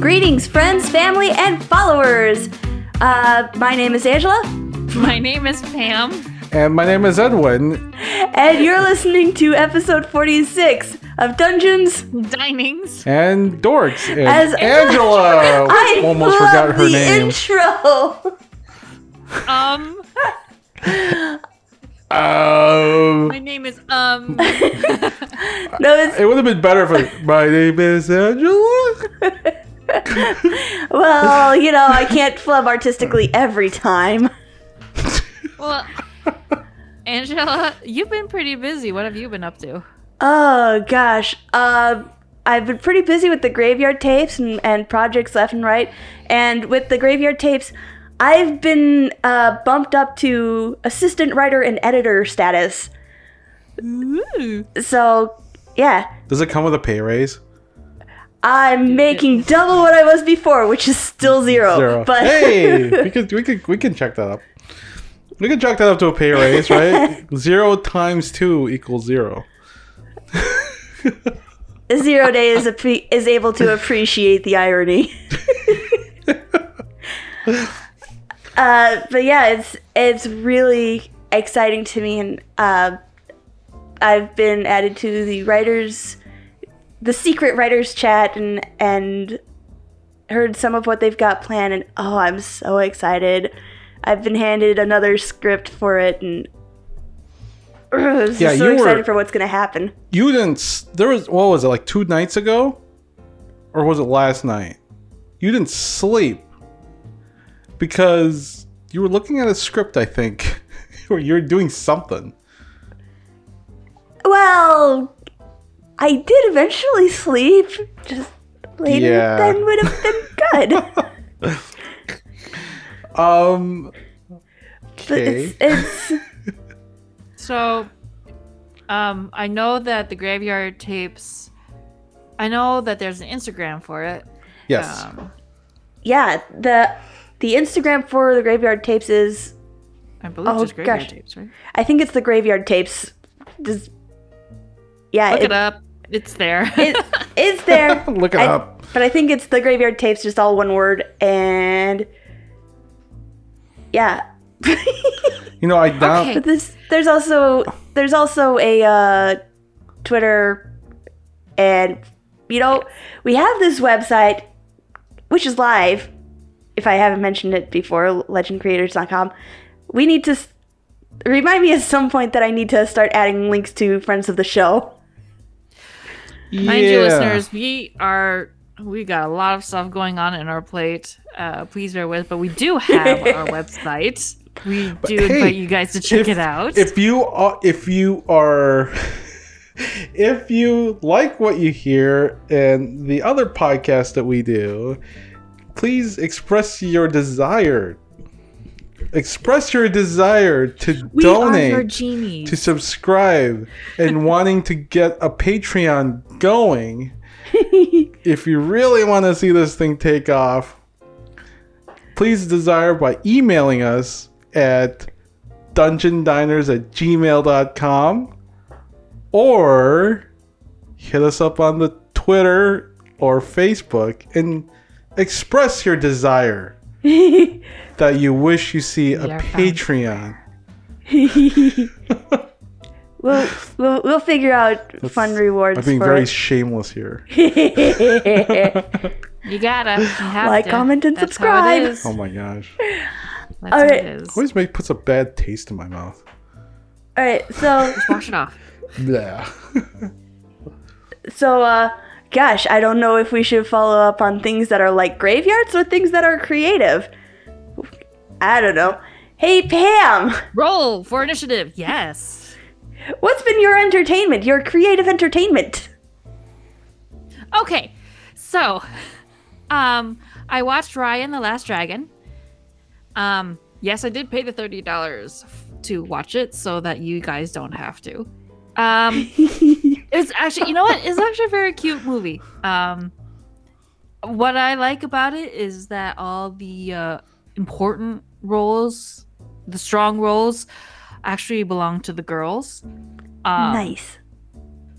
Greetings, friends, family, and followers. Uh, my name is Angela, My name is Pam. And my name is Edwin. and you're listening to episode 46 of Dungeons. Diners. And Dorks. And As- Angela. I Almost love forgot her the name. intro. Um, Um, my name is um. No, it's, it would have been better if I, my name is Angela. well, you know, I can't flub artistically every time. Well, Angela, you've been pretty busy. What have you been up to? Oh gosh, uh, I've been pretty busy with the graveyard tapes and, and projects left and right. And with the graveyard tapes, I've been uh, bumped up to assistant writer and editor status. So, yeah, Does it come with a pay raise? I'm making double what I was before, which is still zero. Zero. But hey, we could we could we can check that up. We can check that up to a pay raise, right? zero times two equals zero. zero day is appre- is able to appreciate the irony. uh, but yeah, it's it's really exciting to me, and uh, I've been added to the writers, the secret writers chat, and and heard some of what they've got planned, and oh, I'm so excited. I've been handed another script for it, and I'm Yeah, so you were- excited for what's gonna happen. You didn't. There was what was it like two nights ago, or was it last night? You didn't sleep because you were looking at a script. I think, or you were doing something. Well, I did eventually sleep. Just later Yeah. than would have been good. Um. But Okay. it's, it's So, um, I know that the graveyard tapes. I know that there's an Instagram for it. Yes. Um, yeah. The the Instagram for the graveyard tapes is I believe Oh, just graveyard gosh. tapes, right? I think it's the graveyard tapes. Does yeah, Look it, it up. It's there. it is there. Look it I- up. But I think it's the graveyard tapes, just all one word, and yeah. You know, I doubt. Okay. But this there's also there's also a uh, Twitter and you know we have this website which is live if I haven't mentioned it before legendcreators.com we need to remind me at some point that I need to start adding links to friends of the show Mind you, listeners, we are we got a lot of stuff going on in our plate. Uh, please bear with, but we do have our website. We do hey, invite you guys to check if, it out. If you are, if you are, if you like what you hear and the other podcasts that we do, please express your desire. Express your desire to we donate, to subscribe, and wanting to get a Patreon going. if you really want to see this thing take off, please desire by emailing us at dungeondiners at gmail.com or hit us up on the Twitter or Facebook and express your desire that you wish you see a We are fans. Patreon. we'll we'll, we'll figure out fun rewards I'm being for very it. shameless here. you gotta you have Like, to. comment, and That's subscribe. Oh my gosh. That's All how right. it is. Always make puts a bad taste in my mouth. all right so Wash it off. Yeah. So, uh, gosh, I don't know if we should follow up on things that are like graveyards or things that are creative. I don't know. Hey, Pam, Roll for initiative. Yes. what's been your entertainment, your creative entertainment? Okay. So, um, I watched Raya and the Last Dragon. Um, yes, I did pay the thirty dollars to watch it so that you guys don't have to. Um, it's actually, you know what? It's actually a very cute movie. Um, what I like about it is that all the uh, important roles, the strong roles, actually belong to the girls. Um, nice.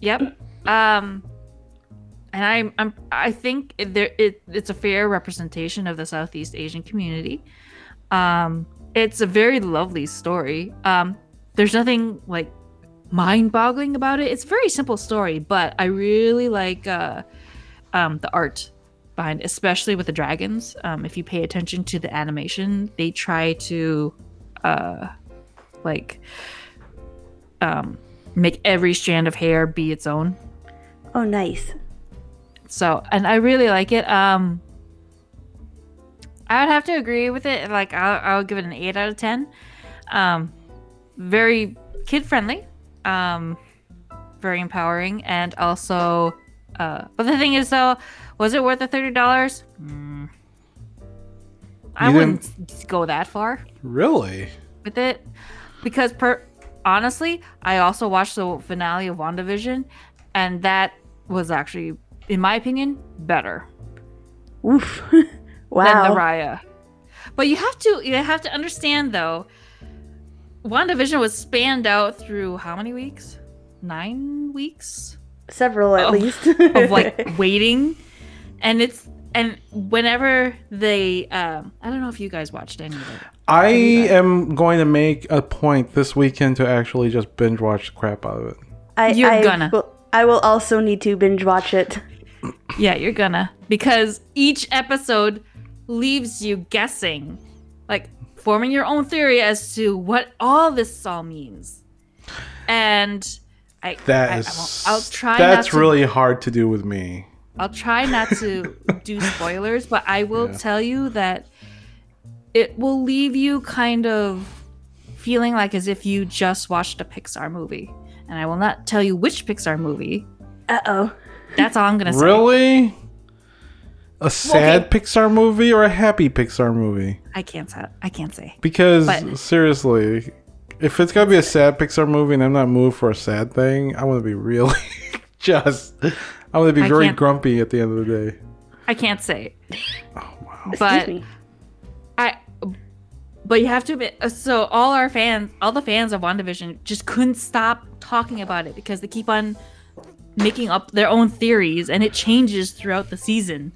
Yep. Um and I'm, I'm I think it, there it it's a fair representation of the Southeast Asian community. Um, it's a very lovely story. Um, there's nothing like mind-boggling about it. It's a very simple story, but I really like uh, um, the art behind, especially with the dragons. Um, if you pay attention to the animation, they try to uh, like um, make every strand of hair be its own. Oh, nice. So, and I really like it. Um, I would have to agree with it. Like, I'll, I'll give it an eight out of ten. Um, very kid friendly. Um, very empowering, and also, uh, but the thing is, though, was it worth the thirty dollars? Mm. I wouldn't go that far Really? with it because per honestly i also watched the finale of wandavision and that was actually in my opinion better Oof. Wow. Than the raya but you have to you have to understand though wandavision was spanned out through how many weeks nine weeks Several at of- least. of like waiting and it's and whenever they um i don't know if you guys watched any of it I am going to make a point this weekend to actually just binge watch the crap out of it. I, You're I gonna. Will, I will also need to binge watch it. Yeah, you're gonna. Because each episode leaves you guessing, like forming your own theory as to what all this all means. And I, That I, is I won't- I'll try that's not to, really hard to do with me. I'll try not to do spoilers, but I will Yeah. tell you that it will leave you kind of feeling like as if you just watched a Pixar movie. And I will not tell you which Pixar movie. Uh oh. That's all I'm gonna say. Really? A sad Okay. Pixar movie or a happy Pixar movie? I can't say. I can't say. Because But- seriously, if it's gonna be a sad Pixar movie and I'm not moved for a sad thing, I want to be really just. I want to be I very can't- grumpy at the end of the day. I can't say. Oh wow! Excuse But- me. I but you have to admit so all our fans all the fans of WandaVision just couldn't stop talking about it because they keep on making up their own theories and it changes throughout the season.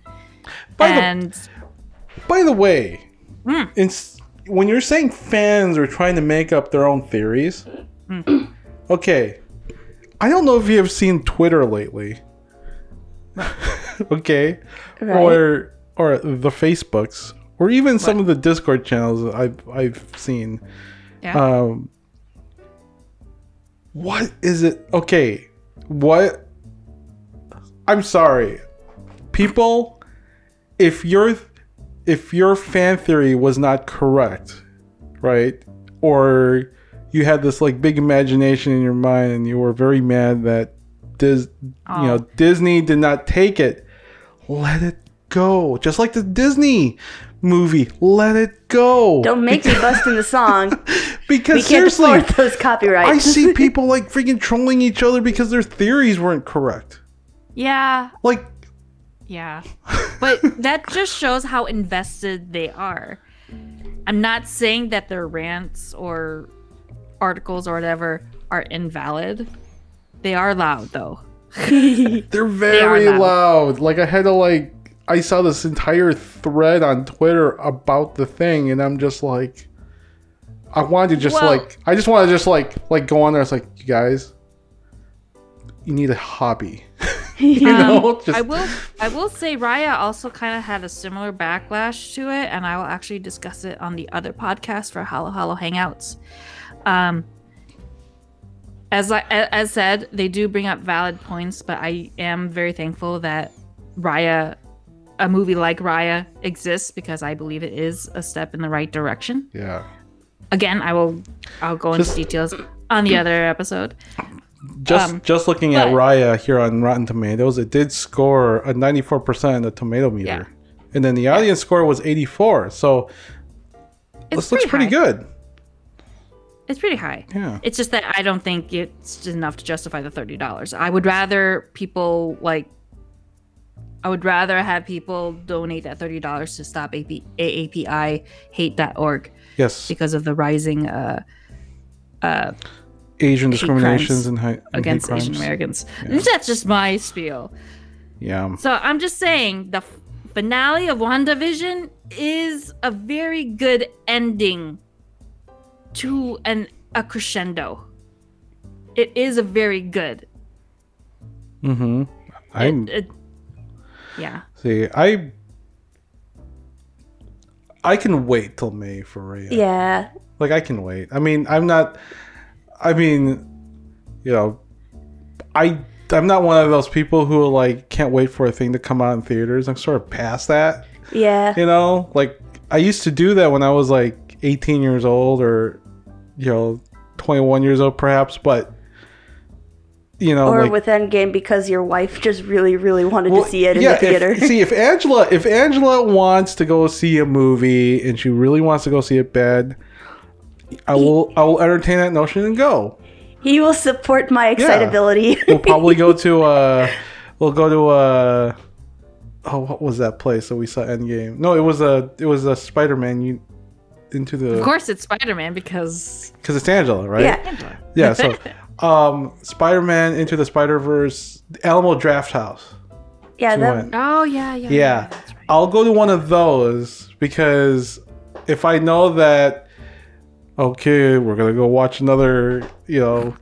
By the- By the way, it's when you're saying fans are trying to make up their own theories. Hmm. Okay, I don't know if you have seen Twitter lately. okay, Right. or or the Facebooks, or even some of the Discord channels I've I've seen. yeah. Um, what is it? Okay, what? I'm sorry, people. If your if your fan theory was not correct, right, or you had this like big imagination in your mind and you were very mad that Dis, you know, Oh. Disney did not take it, let it go. Just like the Disney movie, let it go. Don't make me bust in the song. because We can't seriously, those copyrights. I see people like freaking trolling each other because their theories weren't correct. yeah. Like, Yeah. But that just shows how invested they are. I'm not saying that their rants or articles or whatever are invalid. They are loud though. they're very loud. loud. Like, I had to like, I saw this entire thread on Twitter about the thing, and I'm just like, I wanted to just Well- like, I just want to just like, like go on there. It's like, you guys, you need a hobby. you Um, know, just I will I will say Raya also kind of had a similar backlash to it, and I will actually discuss it on the other podcast for Hollow Hollow Hangouts. Um, as I as said, they do bring up valid points, but I am very thankful that Raya, a movie like Raya, exists because I believe it is a step in the right direction. yeah. Again, I will I'll go into Just- details on the other episode. Just Um, just looking at Raya here on Rotten Tomatoes, it did score a 94% on the tomato meter. Yeah. And then the audience score was 84. So It's this looks pretty high. good. It's pretty high. Yeah. It's just that I don't think it's enough to justify the thirty dollars. I would rather people like. I would rather have people donate that thirty dollars to stop AP, AAPI hate.org Yes. because of the rising uh, uh, Asian discriminations and, hi- and hate against. Asian Americans. That's just my spiel. Yeah. So I'm just saying the finale of WandaVision is a very good ending to an a crescendo. It is a very good. Mm-hmm. I'm It, it, yeah. see. I I can wait till May for Raya. Yeah. Like I can wait. I mean, I'm not. I mean, you know, I I'm not one of those people who like can't wait for a thing to come out in theaters. I'm sort of past that. Yeah. You know, like I used to do that when I was like 18 years old or you know 21 years old perhaps, but you know, Or like, with Endgame because your wife just really, really wanted well, to see it in yeah, the theater. If, see, if Angela, if Angela wants to go see a movie and she really wants to go see it bad, I will, I will entertain that notion and go. he will support my excitability. We'll probably go to, uh, we'll go to, uh, oh, what was that place that we saw Endgame? No, it was a, it was a Spider-Man. You into the Of course, it's Spider Man because because it's Angela, right? yeah. Yeah. So, um, Spider-Man into the Spider-Verse, Alamo Drafthouse. Yeah. That, oh yeah, yeah, Yeah, that's right. I'll go to one of those because if I know that, okay, we're gonna go watch another, you know,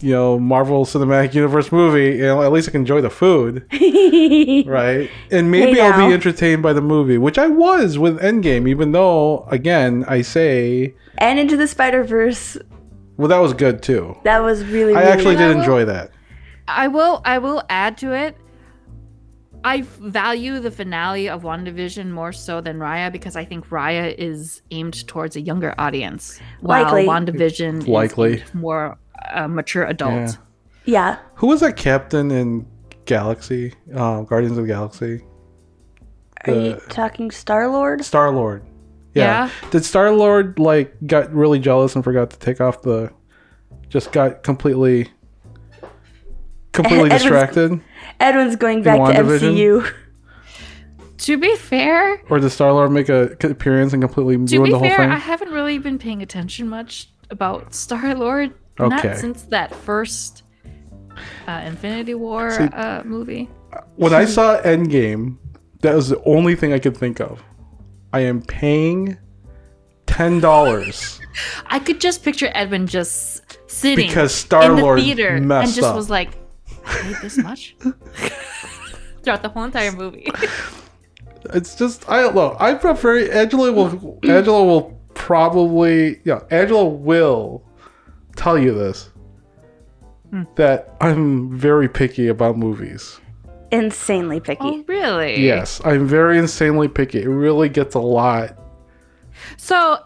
you know, Marvel Cinematic Universe movie, you know, at least I can enjoy the food, right? And maybe Hey, I'll be entertained by the movie, which I was with Endgame, even though, again, I say, and Into the Spider Verse. well, that was good too. That was really. I really actually But I did will- enjoy that. I will I will add to it. I value the finale of WandaVision more so than Raya because I think Raya is aimed towards a younger audience. Likely. While WandaVision Likely. is aimed more uh, mature adult. Yeah. Yeah. Who was that captain in Galaxy, uh, Guardians of the Galaxy? Are The- you talking Star Lord? Star Lord. Yeah. Did Star Lord like got really jealous and forgot to take off the? Just got completely, completely Edward's- distracted, Edwin's going back to WandaVision? MCU. To be fair, or did Star Lord make a appearance and completely to ruin the whole fair, thing? I haven't really been paying attention much about Star Lord. Okay. Not since that first uh, Infinity War See- uh, movie. when I saw Endgame, that was the only thing I could think of. I am paying ten dollars I could just picture Edwin just sitting because Star in the Lord theater and just up. was like, I paid this much throughout the whole entire movie. It's just I don't know. I prefer Angela will Angela will probably yeah Angela will tell you this Hmm. that I'm very picky about movies. Insanely picky. oh, really? Yes, I'm very insanely picky. It really gets a lot. So,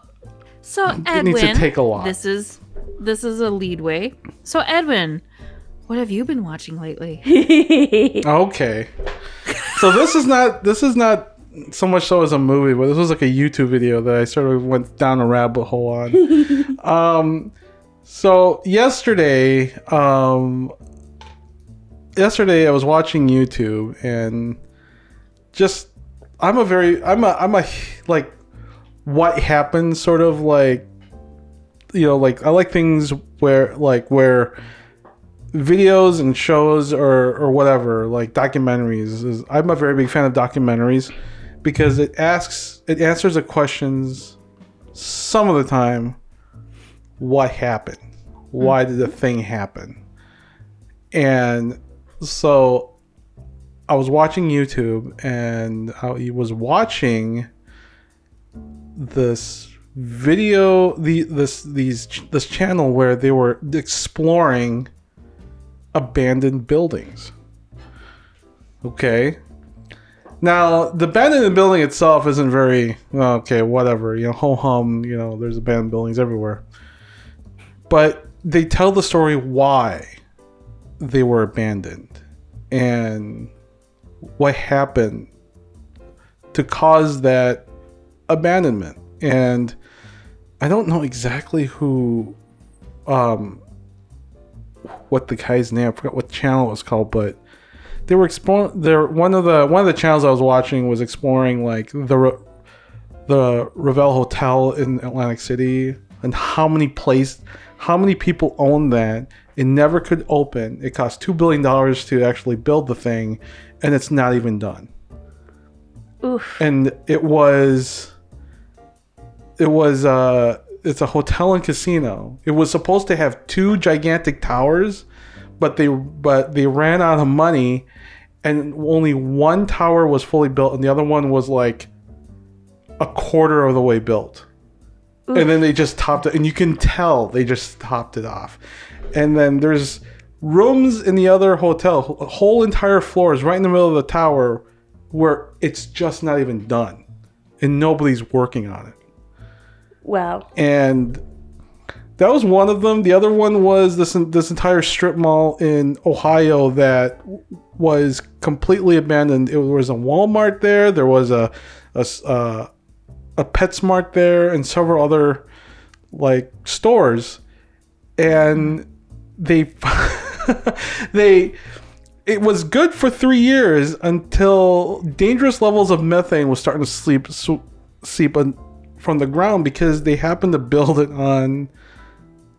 so Edwin, needs to take a lot. This is this is a leadway. So Edwin, what have you been watching lately? Okay. So this is not this is not so much so as a movie, but this was like a YouTube video that I sort of went down a rabbit hole on. um so yesterday, um yesterday I was watching YouTube and just I'm a very I'm a I'm a like what happened sort of like you know like I like things where like where videos and shows or or whatever like documentaries is I'm a very big fan of documentaries because it asks it answers the questions some of the time what happened why did the thing happen and so I was watching YouTube and I was watching this video the this these this channel where they were exploring abandoned buildings. Okay. Now, the abandoned building itself isn't very okay, whatever, you know, ho hum, you know, there's abandoned buildings everywhere. But they tell the story why they were abandoned and what happened to cause that abandonment. And I don't know exactly who um what the guy's name. I forgot what channel it was called, but they were exploring. There, one of the one of the channels I was watching was exploring like the the Revel Hotel in Atlantic City and how many place, how many people own that it never could open it cost $2 billion to actually build the thing and it's not even done Oof. and it was it was uh it's a hotel and casino it was supposed to have two gigantic towers but they but they ran out of money and only one tower was fully built and the other one was like a quarter of the way built and then they just topped it and you can tell they just topped it off and then there's rooms in the other hotel a whole entire floor is right in the middle of the tower where it's just not even done and nobody's working on it Wow. and that was one of them. The other one was this this entire strip mall in Ohio that was completely abandoned. It was a Walmart there. There was a a uh, a PetSmart there, and several other like stores, and they they it was good for three years until dangerous levels of methane was starting to sleep seep from the ground because they happened to build it on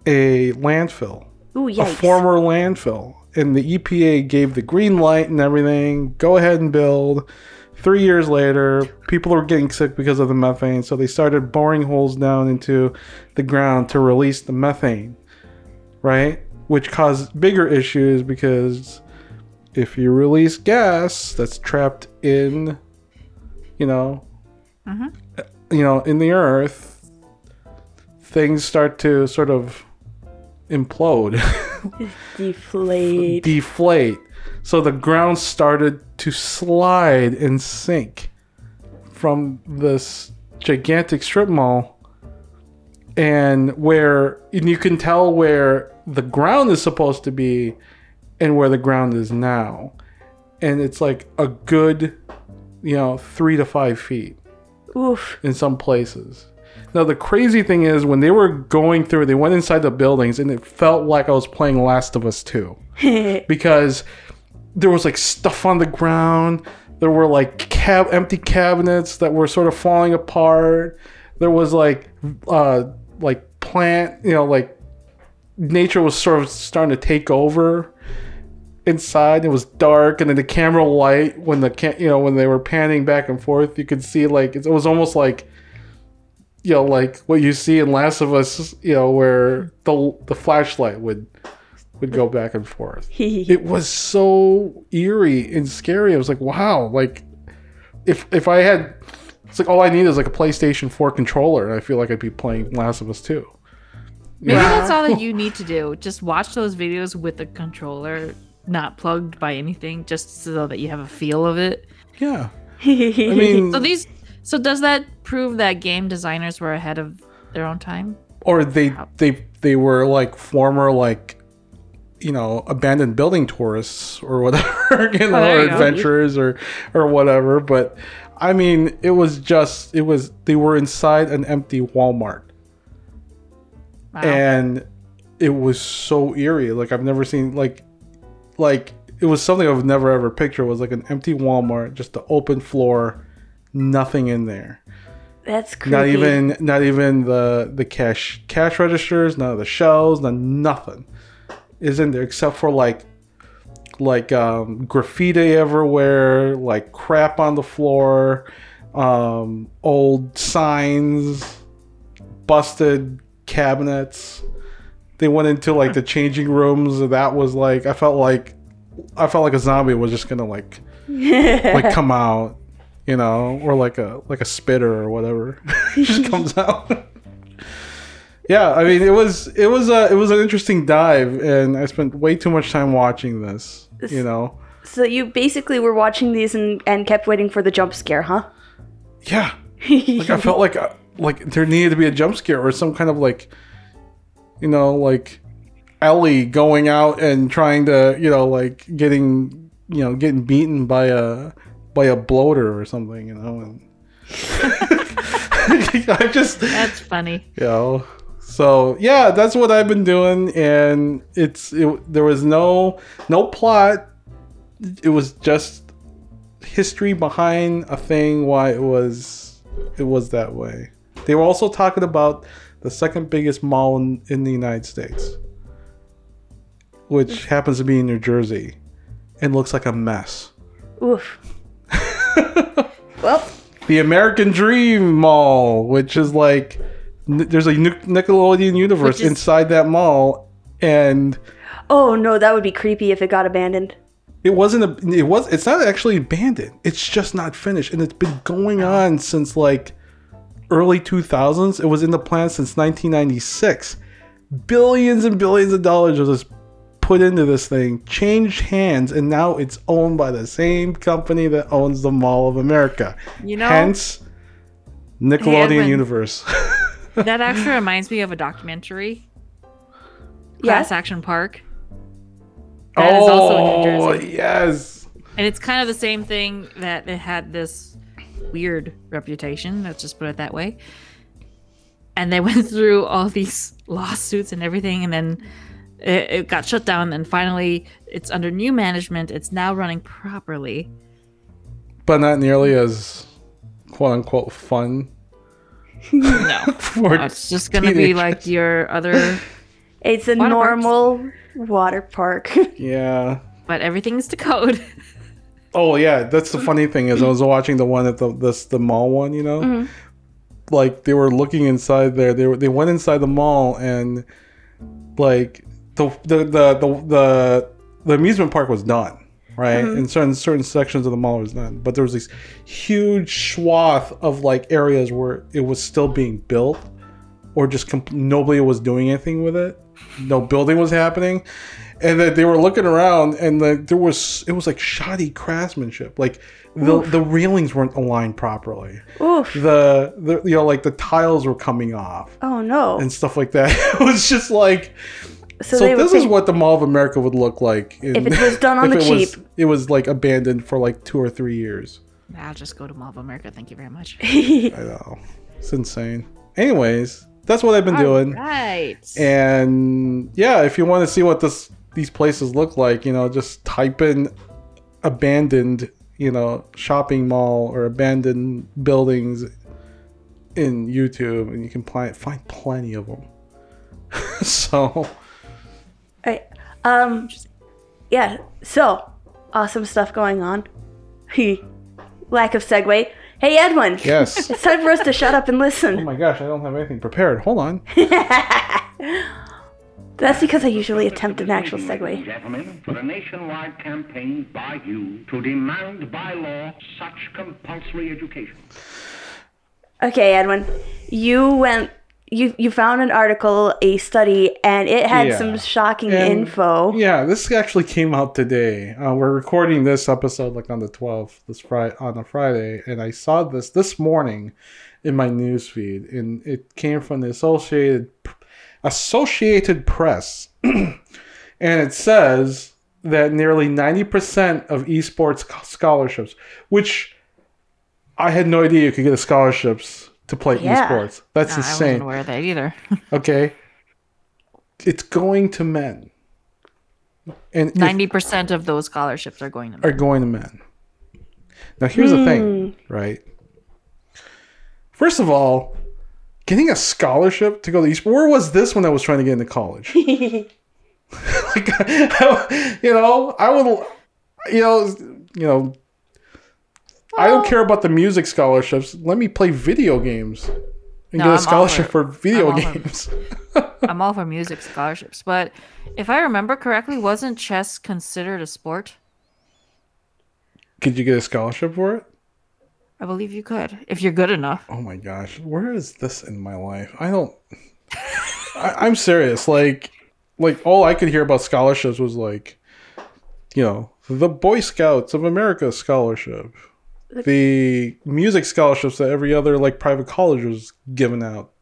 a landfill, Ooh, a former landfill, and the EPA gave the green light and everything. Go ahead and build. Three years later, people were getting sick because of the methane, so they started boring holes down into the ground to release the methane, right? Which caused bigger issues because if you release gas that's trapped in, you know, mm-hmm. you know, in the earth, things start to sort of implode, Deflate. deflate. So the ground started to slide and sink from this gigantic strip mall, and where and you can tell where the ground is supposed to be and where the ground is now, and it's like a good, you know, three to five feet Oof. in some places. Now the crazy thing is when they were going through, they went inside the buildings and it felt like I was playing Last of Us 2 because there was like stuff on the ground. There were like cab empty cabinets that were sort of falling apart. There was like uh like plant, you know, like nature was sort of starting to take over inside. It was dark, and then the camera light when the ca- you know when they were panning back and forth, you could see like it was almost like you know like what you see in Last of Us, you know, where the the flashlight would would go back and forth. It was so eerie and scary. I was like, wow, like if if I had it's like all I need is like a PlayStation 4 controller, and I feel like I'd be playing Last of Us 2. Maybe Wow. that's all that you need to do. Just watch those videos with the controller not plugged by anything, just so that you have a feel of it. Yeah. I mean, So these, so does that prove that game designers were ahead of their own time? or they they they were like former like you know abandoned building tourists or whatever you oh, know there or adventurers or or whatever. But i mean it was just it was they were inside an empty walmart. Wow. and it was so eerie. Like i've never seen like like it was something i've never ever pictured. It was like an empty walmart just the open floor nothing in there. That's creepy. not even not even the the cash cash registers none of the shelves none, nothing is in there except for like like um, graffiti everywhere like crap on the floor um, old signs busted cabinets. They went into like the changing rooms. That was like i felt like i felt like a zombie was just gonna like like come out you know or like a like a spitter or whatever just comes out. Yeah i mean it was it was a it was an interesting dive and i spent way too much time watching this you know? So you basically were watching these and, and kept waiting for the jump scare, huh? yeah. Like i felt like uh, like there needed to be a jump scare or some kind of like you know like ellie going out and trying to you know like getting you know getting beaten by a by a bloater or something you know and i just That's funny. you know so yeah that's what i've been doing and it's it, there was no no plot it was just history behind a thing why it was it was that way they were also talking about the second biggest mall in, in the United States, which happens to be in New Jersey, and looks like a mess. Oof. well, The American Dream Mall, which is like there's a Nickelodeon universe is- inside that mall, and oh no, that would be creepy if it got abandoned. it wasn't a it was it's not actually abandoned. It's just not finished, and it's been going oh. on since like early 2000s. It was in the plan since 1996. Billions and billions of dollars was just put into this thing, changed hands, and now it's owned by the same company that owns the Mall of America. You know- hence Nickelodeon Edwin. universe. That actually reminds me of a documentary. Yeah. Class Action Park. That is also in New oh Jersey. yes. And it's kind of the same thing that it had this weird reputation, let's just put it that way. And they went through all these lawsuits and everything, and then it, it got shut down. And finally, it's under new management. It's now running properly. But not nearly as quote unquote fun. No, for it's just gonna be like your other, It's a Water parks. normal water park. Yeah. but everything's to code. Oh yeah, that's the funny thing is I was watching the one at the this the mall one, you know, mm-hmm. like they were looking inside there. They were they went inside the mall and like the the the the the, the amusement park was done. Right, mm-hmm. and certain certain sections of the mall was done, but there was this huge swath of like areas where it was still being built, or just comp- nobody was doing anything with it. No building was happening, and that they were looking around, and the, there was it was like shoddy craftsmanship. Like the the railings weren't aligned properly. Oof. The the you know like the tiles were coming off Oh no. and stuff like that. it was just like so so. they would this is what the Mall of America would look like in, If it was done on if the it was- cheap. it was like abandoned for like two or three years. I'll just go to Mall of America. Thank you very much. I know it's insane. Anyways, that's what I've been doing. Right. And yeah, if you want to see what this these places look like, you know, just type in abandoned, you know, shopping mall or abandoned buildings in YouTube, and you can pl- find plenty of them. so Right. Um. Yeah. So awesome stuff going on. He lack of segue. Hey Edwin. yes. It's time for us to shut up and listen. oh my gosh, I don't have anything prepared. Hold on. That's because I usually attempt an actual segue. Gentlemen, for a nationwide campaign by you to demand by law such compulsory education. Okay, Edwin. You went. You you found an article, a study, and it had Yeah. some shocking And- info. Yeah, this actually came out today. Uh, we're recording this episode like on the 12th, this Friday on a Friday, and I saw this this morning in my news feed, and it came from the Associated Associated Press, and it says that nearly 90% of esports scholarships, which I had no idea you could get a scholarships to play Yeah. esports. That's I insane. wasn't aware of that either. Okay. It's going to men. And Ninety percent of those scholarships are going to men. are going to men. Now here's the thing, hmm. right? First of all, getting a scholarship to go to East where was this when I was trying to get into college? like you know, I would you know, you know I don't care about the music scholarships. Let me play video games and No, get a I'm scholarship for for video I'm all for- games. I'm all for music scholarships, but if I remember correctly, wasn't chess considered a sport? Could you get a scholarship for it? I believe you could if you're good enough. Oh my gosh, where is this in my life? I don't. I, I'm serious. Like, like all I could hear about scholarships was like, you know, the Boy Scouts of America scholarship, the music scholarships that every other like private college was giving out.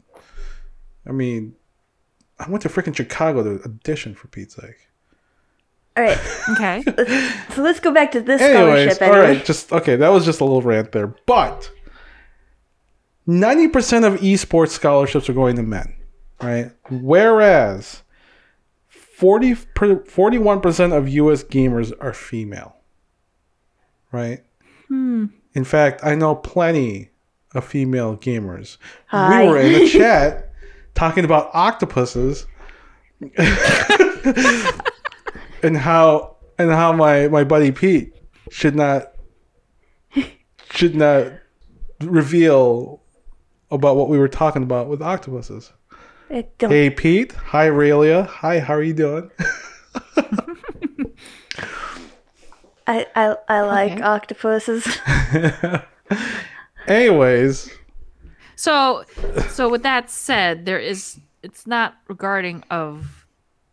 I mean, I went to freaking Chicago to audition for Pete's sake. All right. Okay. So let's go back to this Anyways, scholarship. all Anyway. right, just okay. That was just a little rant there, but ninety percent of esports scholarships are going to men, right? Whereas 41 percent of U.S. gamers are female, right? Hmm. In fact, I know plenty of female gamers. Hi. We were in the chat talking about octopuses and how and how my my buddy Pete should not should not reveal about what we were talking about with octopuses. Hey Pete, hi Aurelia, hi, how are you doing? I, I, I like Okay. octopuses. Anyways, So, so with that said, there is. It's not regarding of.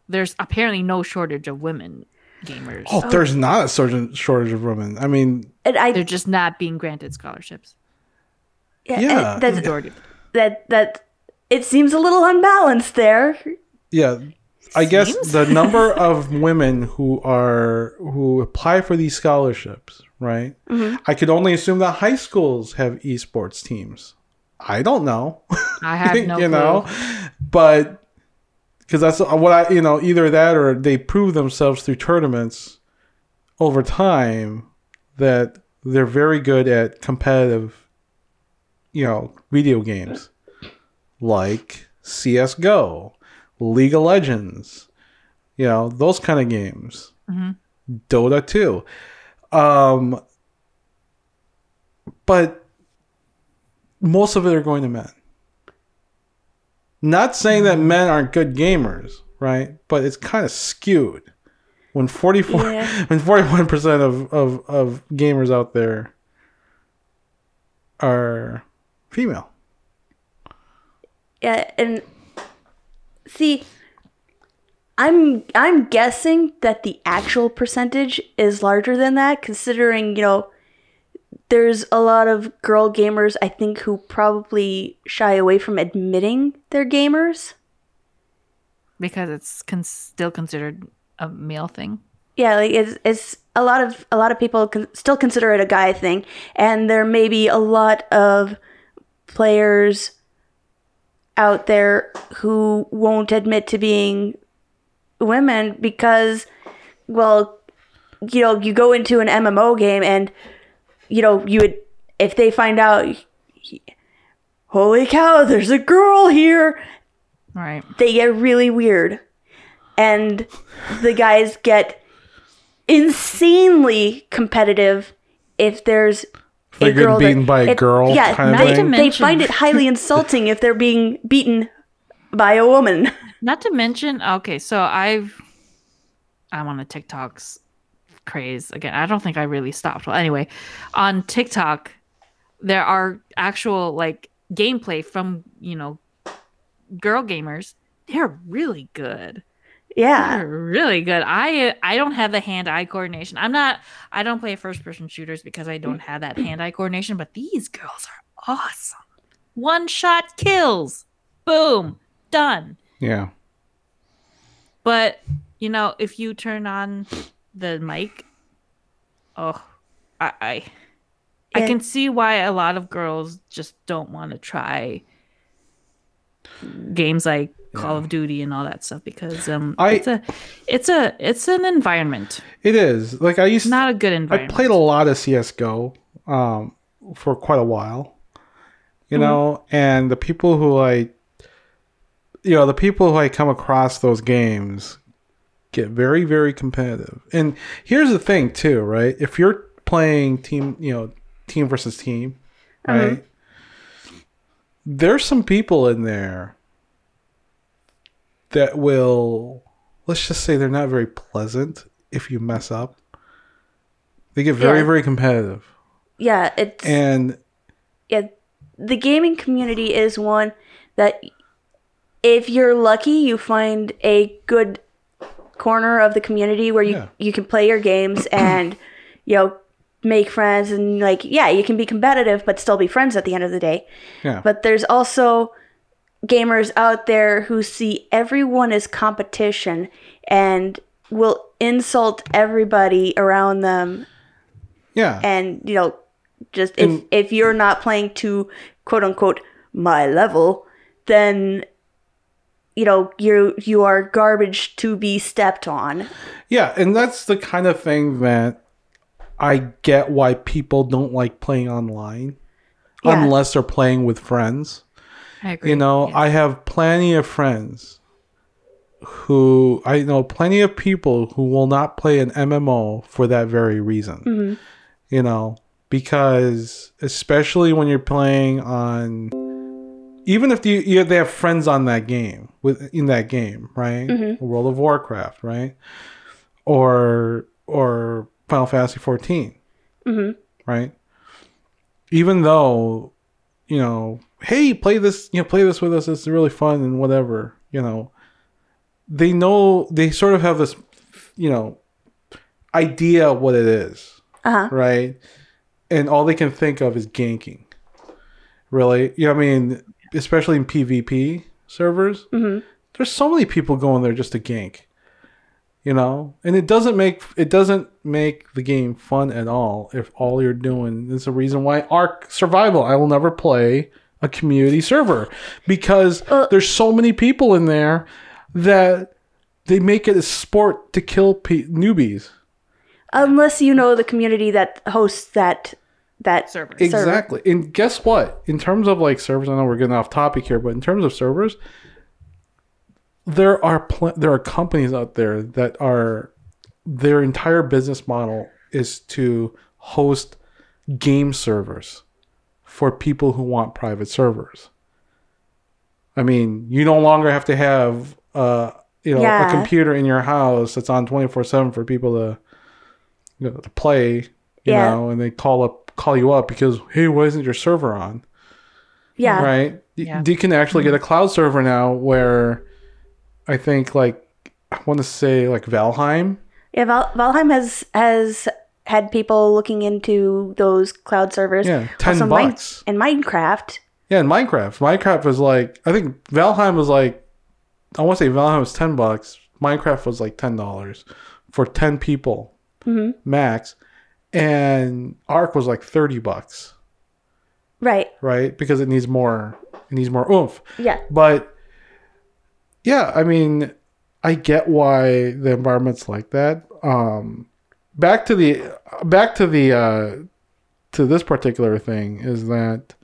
There's apparently no shortage of women gamers. oh, there's not a shortage shortage of women. I mean, and I They're just not being granted scholarships. yeah, Yeah. and that's, Majority. that that it seems a little unbalanced there. yeah, I guess the number of women who are who apply for these scholarships, right? Mm-hmm. I could only assume that high schools have esports teams. I don't know. I have no you clue. know, but because that's what I, you know, either that or they prove themselves through tournaments over time that they're very good at competitive, you know, video games like CS:GO, League of Legends, you know, those kind of games. Dota 2. Um, but most of it are going to men. Not saying that men aren't good gamers, right? But it's kind of skewed when 44 Yeah. when 41% of, of, of gamers out there are female. Yeah, and see, I'm I'm guessing that the actual percentage is larger than that, considering you know there's a lot of girl gamers I think who probably shy away from admitting they're gamers. because it's con- still considered a male thing. Yeah, like it's it's a lot of a lot of people can still consider it a guy thing, and there may be a lot of players out there who won't admit to being women because, well, you know, you go into an MMO game and you know you would if they find out, holy cow, there's a girl here, Right. they get really weird and the guys get insanely competitive if there's a getting girl beaten that, by a it- girl yeah kind not they, to thing. they find it highly insulting if they're being beaten by a woman Not to mention, okay, so I've I'm on a TikTok's craze again. I don't think I really stopped. Well, anyway, on TikTok, there are actual like gameplay from you know girl gamers. They're really good. Yeah really good. I I don't have the hand-eye coordination. I'm not. I don't play first-person shooters because I don't have that hand-eye coordination. But these girls are awesome. One-shot kills. Boom. Done. Yeah. But you know, if you turn on the mic, oh, I I, I can see why a lot of girls just don't want to try games like Call of Duty and all that stuff because um, I- it's a it's a it's an environment, It is. Like I used not a good environment. I played a lot of CS:GO um, for quite a while, you know, and the people who I, you know, the people who I come across those games get very, very competitive. And here's the thing, too, right? If you're playing team, you know, team versus team, right? There's some people in there that will, let's just say, they're not very pleasant if you mess up. They get very, Yeah. very competitive. yeah it's And yeah, the gaming community is one that if you're lucky, you find a good corner of the community where you Yeah. you can play your games and you know make friends and like yeah, you can be competitive but still be friends at the end of the day. yeah. But there's also gamers out there who see everyone as competition and will insult everybody around them yeah. and you know just if And- if you're not playing to quote unquote my level then you know you you are garbage to be stepped on Yeah, and that's the kind of thing that I get why people don't like playing online Yeah. unless they're playing with friends. I agree. You know, yes. I have plenty of friends who I know plenty of people who will not play an MMO for that very reason. Mm-hmm. You know, because especially when you're playing on even if you, you they have friends on that game with in that game, right? Mm-hmm. World of Warcraft, right? Or or Final Fantasy 14. Right? Even though you know, hey, play this, you know, play this with us. It's really fun and whatever, you know. They know they sort of have this, you know, idea what it is, Uh huh. right? And all they can think of is ganking. Really, you know, I mean, especially in PvP servers, there's so many people going there just to gank. You know, and it doesn't make it doesn't make the game fun at all if all you're doing is a reason why Ark Survival. I will never play a community server because Well- there's so many people in there that they make it a sport to kill pe- newbies. Unless you know the community that hosts that that Server. server. Exactly. And guess what? In terms of like servers, I know we're getting off topic here, but in terms of servers, there are pl- there are companies out there that are their entire business model is to host game servers for people who want private servers. I mean, you no longer have to have uh, you know Yeah. a computer in your house that's on twenty four seven for people to you know, to play. You Yeah. know, and they call up call you up because hey, why isn't your server on? Yeah. right? Y- Yeah. You can actually get a cloud server now where I think like I want to say like Valheim. Yeah. Val- Valheim has has had people looking into those cloud servers. Yeah, 10 Also, bucks. and Minecraft. Yeah, in Minecraft. Minecraft was like I think Valheim was like I want to say Valheim was ten bucks. Minecraft was like ten dollars for ten people mm-hmm. max, and Ark was like thirty bucks, Right. right? Because it needs more. It needs more oomph. Yeah. But yeah, I mean, I get why the environment's like that. Um, back to the back to the uh, to this particular thing is that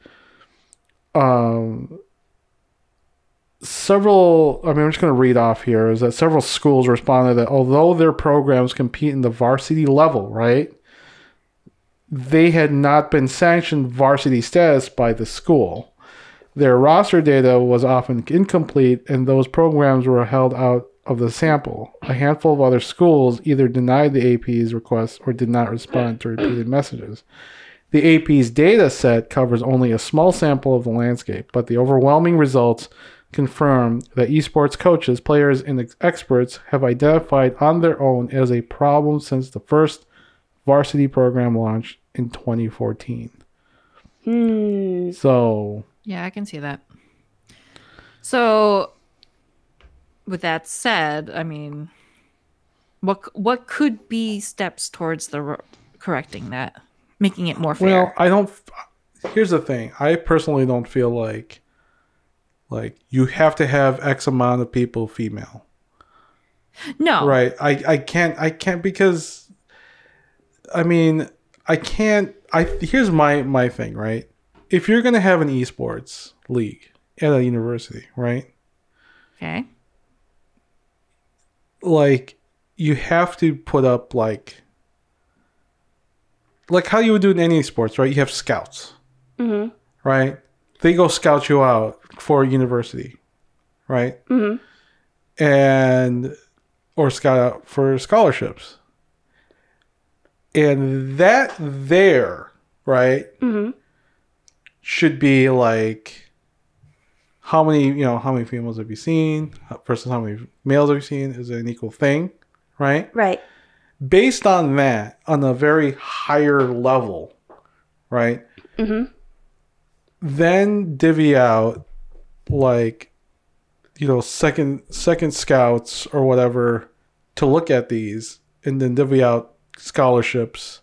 um, several. I mean, I'm just going to read off here. Is that several schools responded that although their programs compete in the varsity level, right? They had not been sanctioned varsity status by the school. Their roster data was often incomplete, and those programs were held out of the sample. A handful of other schools either denied the AP's request or did not respond to repeated messages. The AP's data set covers only a small sample of the landscape, but the overwhelming results confirm that esports coaches, players, and ex- experts have identified on their own as a problem since the first varsity program launched in 2014. Hmm. So, Yeah, I can see that. So, with that said, I mean, what what could be steps towards the ro- correcting that, making it more fair? Well, I don't. Here's the thing. I personally don't feel like, like you have to have X amount of people female, no, right? I I can't I can't because, I mean I can't. I here's my my thing, right? If you're gonna have an esports league at a university, right? Okay. like you have to put up like like how you would do in any sports right you have scouts Mhm. right they go scout you out for a university right Mhm. and or scout out for scholarships and that there right Mhm. Should be like how many you know how many females have you seen versus how many males have you seen is it an equal thing right Right. based on that on a very higher level right Mm-hmm. then divvy out like you know second second scouts or whatever to look at these and then divvy out scholarships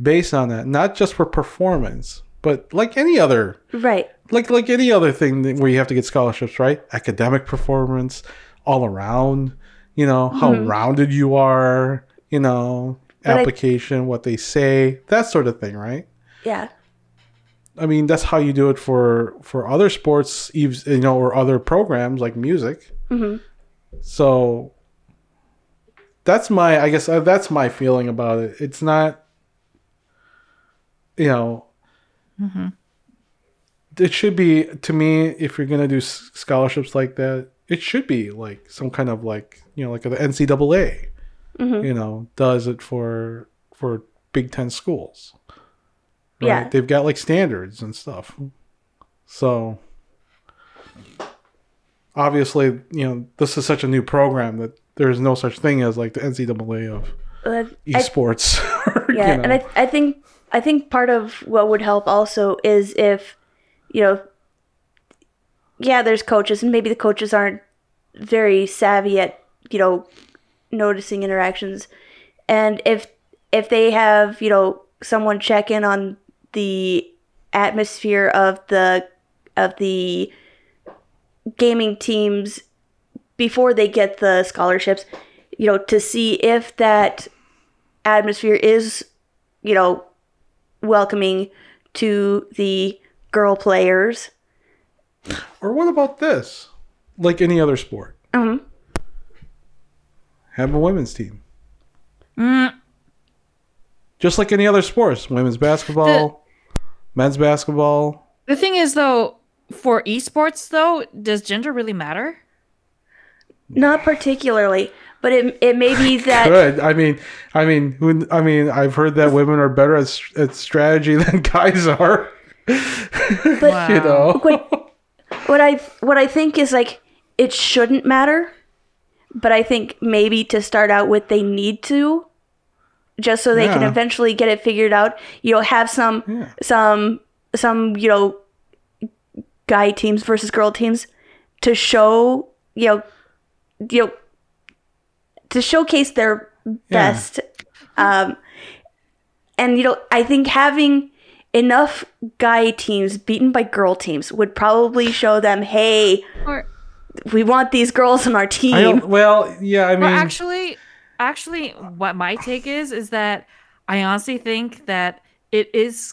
based on that not just for performance but like any other Right. like like any other thing where you have to get scholarships, right? Academic performance, all around, you know, how rounded you are, you know, But I- application, what they say, that sort of thing, right? Yeah. I mean, that's how you do it for for other sports, you know, or other programs like music. Mhm. So that's my, I guess, uh, that's my feeling about it. It's not, you know, it should be to me if you're gonna do scholarships like that, it should be like some kind of like you know, like the NCAA, you know, does it for for Big Ten schools. Right? Yeah. they've got like standards and stuff. So obviously, you know, this is such a new program that there's no such thing as like the NCAA of Uh, I- esports. yeah, you know. and I, I think I think part of what would help also is if, you know, yeah, there's coaches, and maybe the coaches aren't very savvy at you know noticing interactions, and if if they have you know someone check in on the atmosphere of the of the gaming teams before they get the scholarships, you know, to see if that atmosphere is, you know, welcoming to the girl players. Or what about this? Like any other sport, Mhm. have a women's team. Just like any other sports, women's basketball, men's basketball. The thing is, though, for esports, though, does gender really matter? Not particularly, but it it may be that Good. I mean, I mean, who- I mean, I've heard that women are better at, at strategy than guys are. but You know. what what I what I think is like it shouldn't matter, but I think maybe to start out with they need to just so they can eventually get it figured out. You know, have some Yeah. some some you know guy teams versus girl teams to show you know you know to showcase their best um and you know i think having enough guy teams beaten by girl teams would probably show them hey Or, we want these girls on our team I well, yeah, I mean, or actually, actually, what my take is is that I honestly think that it is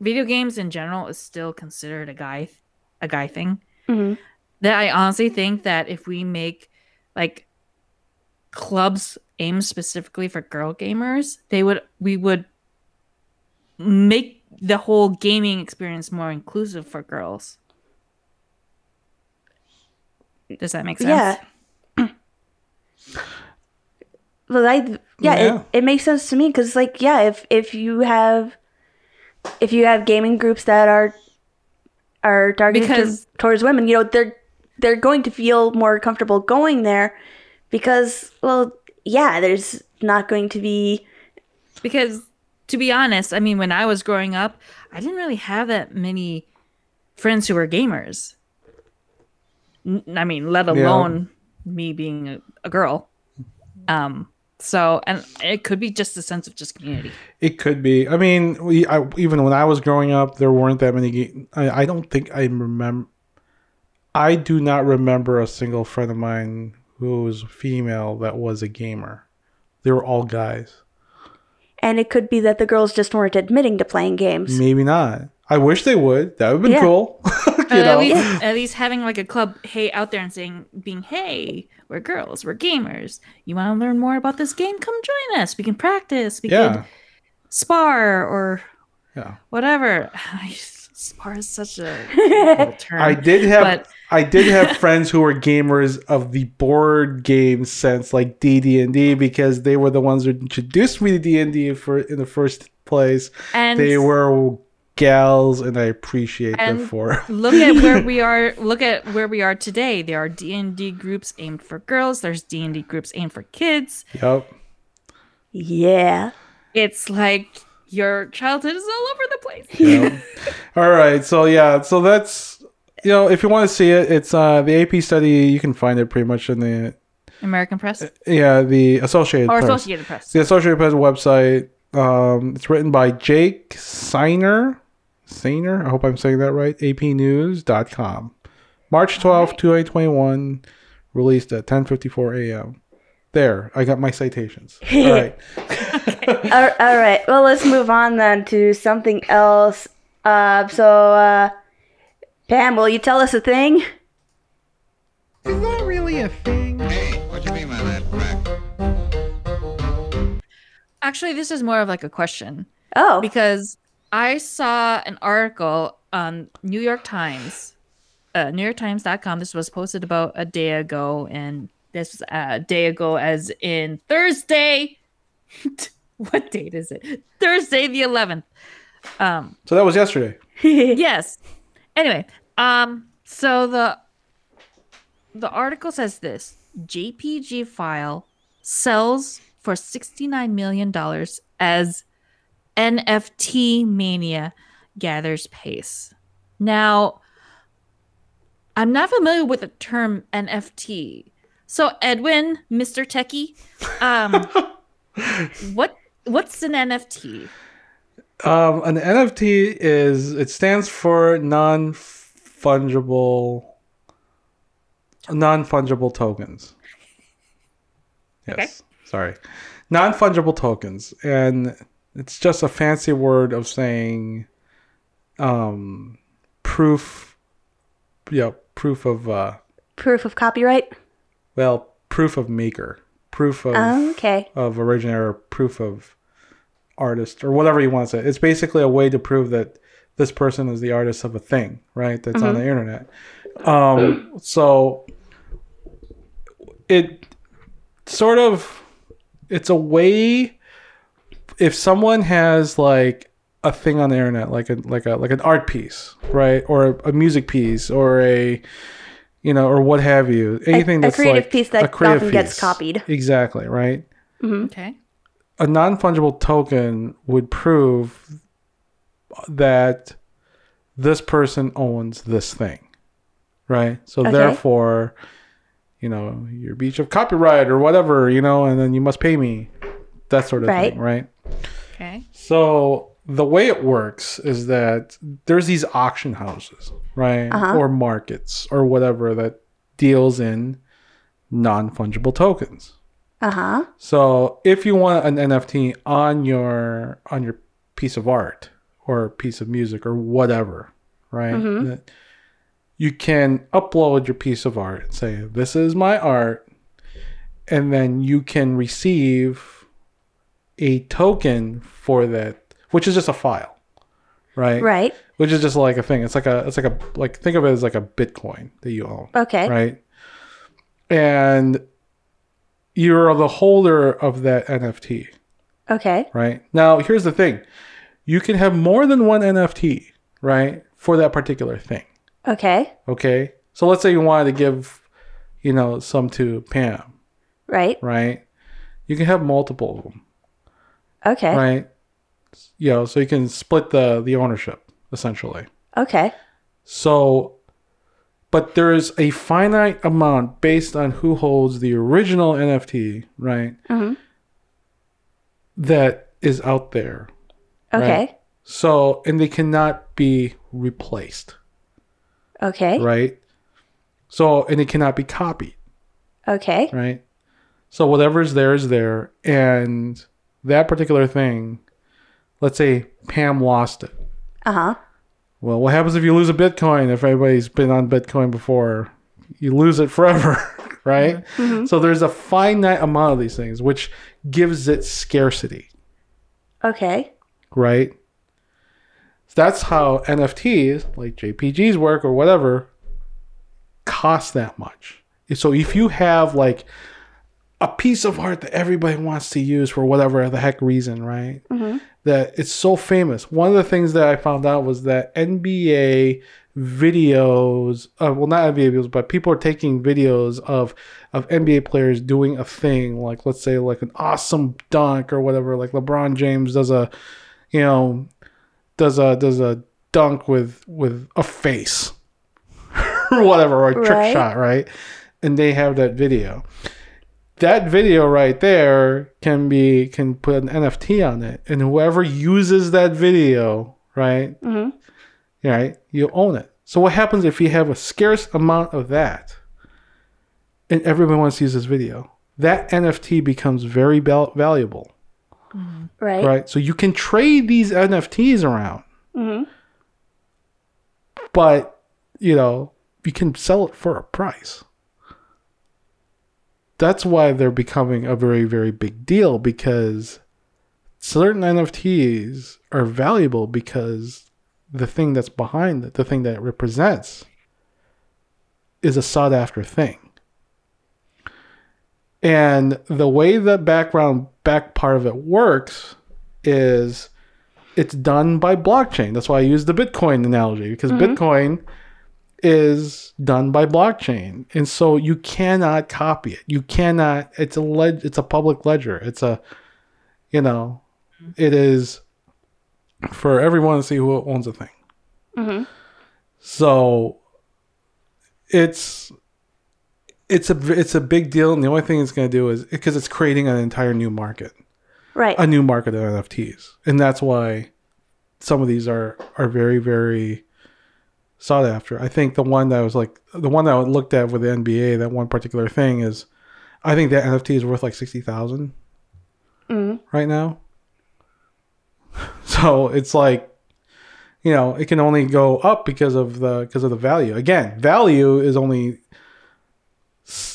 video games in general is still considered a guy a guy thing. Mhm. That I honestly think that if we make like clubs aimed specifically for girl gamers, they would we would make the whole gaming experience more inclusive for girls. Does that make sense? yeah well i yeah, Yeah. It, it makes sense to me because like yeah if if you have if you have gaming groups that are are targeted to- towards women you know they're they're going to feel more comfortable going there because well yeah there's not going to be because to be honest i mean when i was growing up i didn't really have that many friends who were gamers N- i mean let alone me being a, a girl um so and it could be just a sense of just community It could be. I mean, we I, even when I was growing up, there weren't that many. Ga- I, I don't think I remember. I do not remember a single friend of mine who was female that was a gamer. They were all guys. and it could be that the girls just weren't admitting to playing games Maybe not. I wish they would. That would have been Yeah. cool. you But at know. least at least having like a club hey out there and saying being hey we're girls we're gamers you want to learn more about this game come join us we can practice we Yeah. can spar or Yeah. whatever spar is such a little term I did have But- I did have friends who were gamers of the board game sense, like D and D, because they were the ones who introduced me to D and D for in the first place. and they were gals, and I appreciate them And for. look at where we are look at where we are today there are d&d groups aimed for girls there's d&d groups aimed for kids Yep. yeah it's like your childhood is all over the place Yep. All right. So yeah. So that's you know if you want to see it, it's uh the AP study. You can find it pretty much in the american press yeah the Associated or Press. associated press the Associated Press website. Um, it's written by Jake Seiner. Seiner, I hope I'm saying that right. APnews.com. March 12th, 2021, released at 10:54 a.m. There, I got my citations. All right. all, all right. Well, let's move on then to something else. Uh, so, uh, Pam, will you tell us a thing? Is that really a thing? Hey, what you mean by that, Crack? Actually, this is more of like a question Oh, because I saw an article on New York Times, uh, NewYorkTimes.com. This was posted about a day ago, and this was a day ago, as in Thursday. what date is it? Thursday the 11th. Um, So that was yesterday. yes. Anyway, um, so the the article says this: JPG file sells for sixty nine million dollars as NFT mania gathers pace. Now, I'm not familiar with the term NFT. So, Edwin, Mr. Techie, um, what what's an NFT? Um, an NFT is it stands for non fungible non fungible tokens. Yes, sorry, non fungible tokens, and it's just a fancy word of saying um, proof. Yeah, proof of uh, proof of copyright. well, proof of maker, proof of Oh, okay. of originator, proof of artist, or whatever you want to say. It's basically a way to prove that this person is the artist of a thing, right? That's on the internet. Um, so it sort of it's a way if someone has like a thing on the internet, like a like a like an art piece, right, or a music piece, or a you know, or what have you, anything a that's creative like piece that a creative often gets copied. Exactly, right? Okay. A non-fungible token would prove that this person owns this thing right so Okay. therefore you know your breach of copyright or whatever you know and then you must pay me that sort of Right. thing right Okay. so the way it works is that there's these auction houses, right? Uh-huh. Or markets or whatever that deals in non-fungible tokens. Uh huh. So if you want an NFT on your on your piece of art or piece of music or whatever, right? that You can upload your piece of art and say, "This is my art," and then you can receive a token for that, which is just a file, right? Right. Which is just like a thing. It's like a it's like a like think of it as like a Bitcoin that you own Okay. right? And you're the holder of that NFT, Okay. right? Now, here's the thing you can have more than one NFT, right, for that particular thing, Okay. okay? So let's say you wanted to give, you know, some to Pam, Right. right? You can have multiple of them, Okay. right? You know, so you can split the the ownership essentially. Okay. So, but there is a finite amount based on who holds the original NFT, right? Mhm. That is out there. Okay. So, and they cannot be replaced, Okay. right? So, and it cannot be copied, Okay. right? So, whatever is there is there. And that particular thing, let's say Pam lost it. Uh huh. Well, what happens if you lose a Bitcoin? If everybody's been on Bitcoin before, you lose it forever, right? Mm-hmm. So there's a finite amount of these things, which gives it scarcity, Okay. right? So That's how NFTs, like JPGs work or whatever, cost that much. So if you have like a piece of art that everybody wants to use for whatever the heck reason, right? Mm-hmm. That it's so famous. One of the things that I found out was that NBA videos, uh, well, not NBA videos, but people are taking videos of of NBA players doing a thing, like let's say like an awesome dunk or whatever. Like LeBron James does a, you know, does a does a dunk with with a face or whatever, or a trick shot, right? And they have that video that video right there can be can put an NFT on it, and whoever uses that video, right, Mhm. right, you own it. So what happens if you have a scarce amount of that, and everyone wants to use this video? that NFT becomes very val- valuable, Right. right? So you can trade these NFTs around, but you know you can sell it for a price. That's why they're becoming a very very big deal because certain NFTs are valuable because the thing that's behind it, the thing that it represents, is a sought after thing. And the way the background back part of it works is it's done by blockchain. That's why I use the Bitcoin analogy because mm-hmm. Bitcoin is done by blockchain. And so you cannot copy it. You cannot it's a led it's a public ledger. It's a you know, it is for everyone to see who owns a thing. Mm-hmm. So it's it's a it's a big deal, and the only thing it's going to do is because it's creating an entire new market, Right. a new market of NFTs, and that's why some of these are are very very sought after. I think the one that was like the one that I looked at with the NBA, that one particular thing is, I think that NFT is worth like sixty thousand mm-hmm. right now. So it's like, you know, it can only go up because of the because of the value. Again, value is only,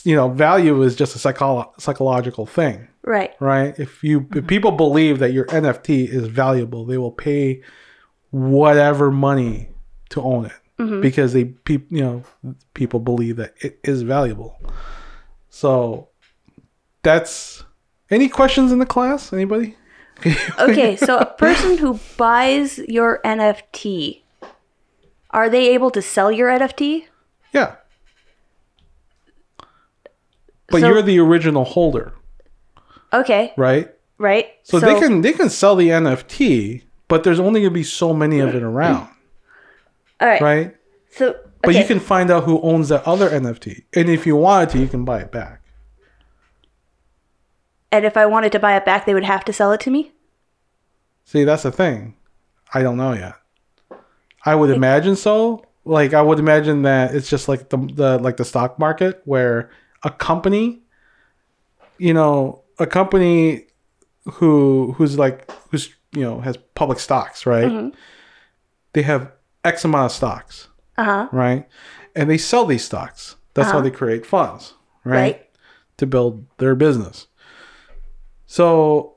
you know, value is just a psycholo- psychological thing, right. right? If you if mm-hmm. people believe that your NFT is valuable, they will pay whatever money to own it Mm-hmm. because they peop, you know people believe that it is valuable. So that's any questions in the class? Anybody? Okay, so a person who buys your NFT, are they able to sell your NFT? Yeah. But So- you're the original holder, Okay, right? right. So, they can they can sell the NFT, but there's only gonna be so many of it around, All right. right? So, But you can find out who owns that other NFT, and if you wanted to, you can buy it back. and if I wanted to buy it back, they would have to sell it to me. See, that's the thing. I don't know yet. I would imagine so. Like I would imagine that it's just like the the like the stock market where a company, you know, a company who who's like who's you know has public stocks, right? Mm-hmm. They have X amount of stocks, Uh huh. right? And they sell these stocks. That's how Uh-huh. they create funds, right? Right. To build their business. So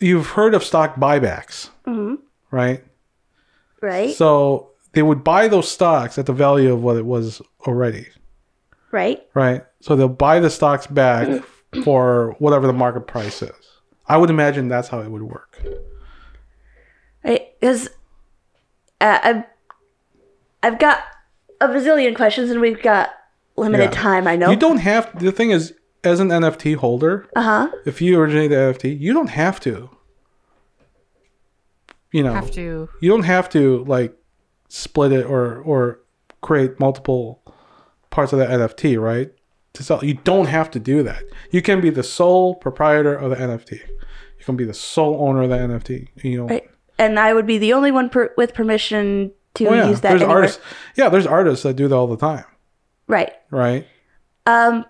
you've heard of stock buybacks, right? Right. So they would buy those stocks at the value of what it was already, right. right? So they'll buy the stocks back for whatever the market price is. I would imagine that's how it would work. Right. Because uh, I've I've got a bazillion questions, and we've got limited Yeah. time. I know. You don't have the thing is as an NFT holder, Uh huh. if you originate the NFT, you don't have to. You know, Have to. you don't have to like split it or or create multiple parts of the NFT, right? To sell, you don't have to do that. You can be the sole proprietor of the NFT. You can be the sole owner of the NFT. You know, Right. And I would be the only one per- with permission to Oh, yeah. use that. there's anywhere. artists. Yeah, there's artists that do that all the time, Right. right? Um.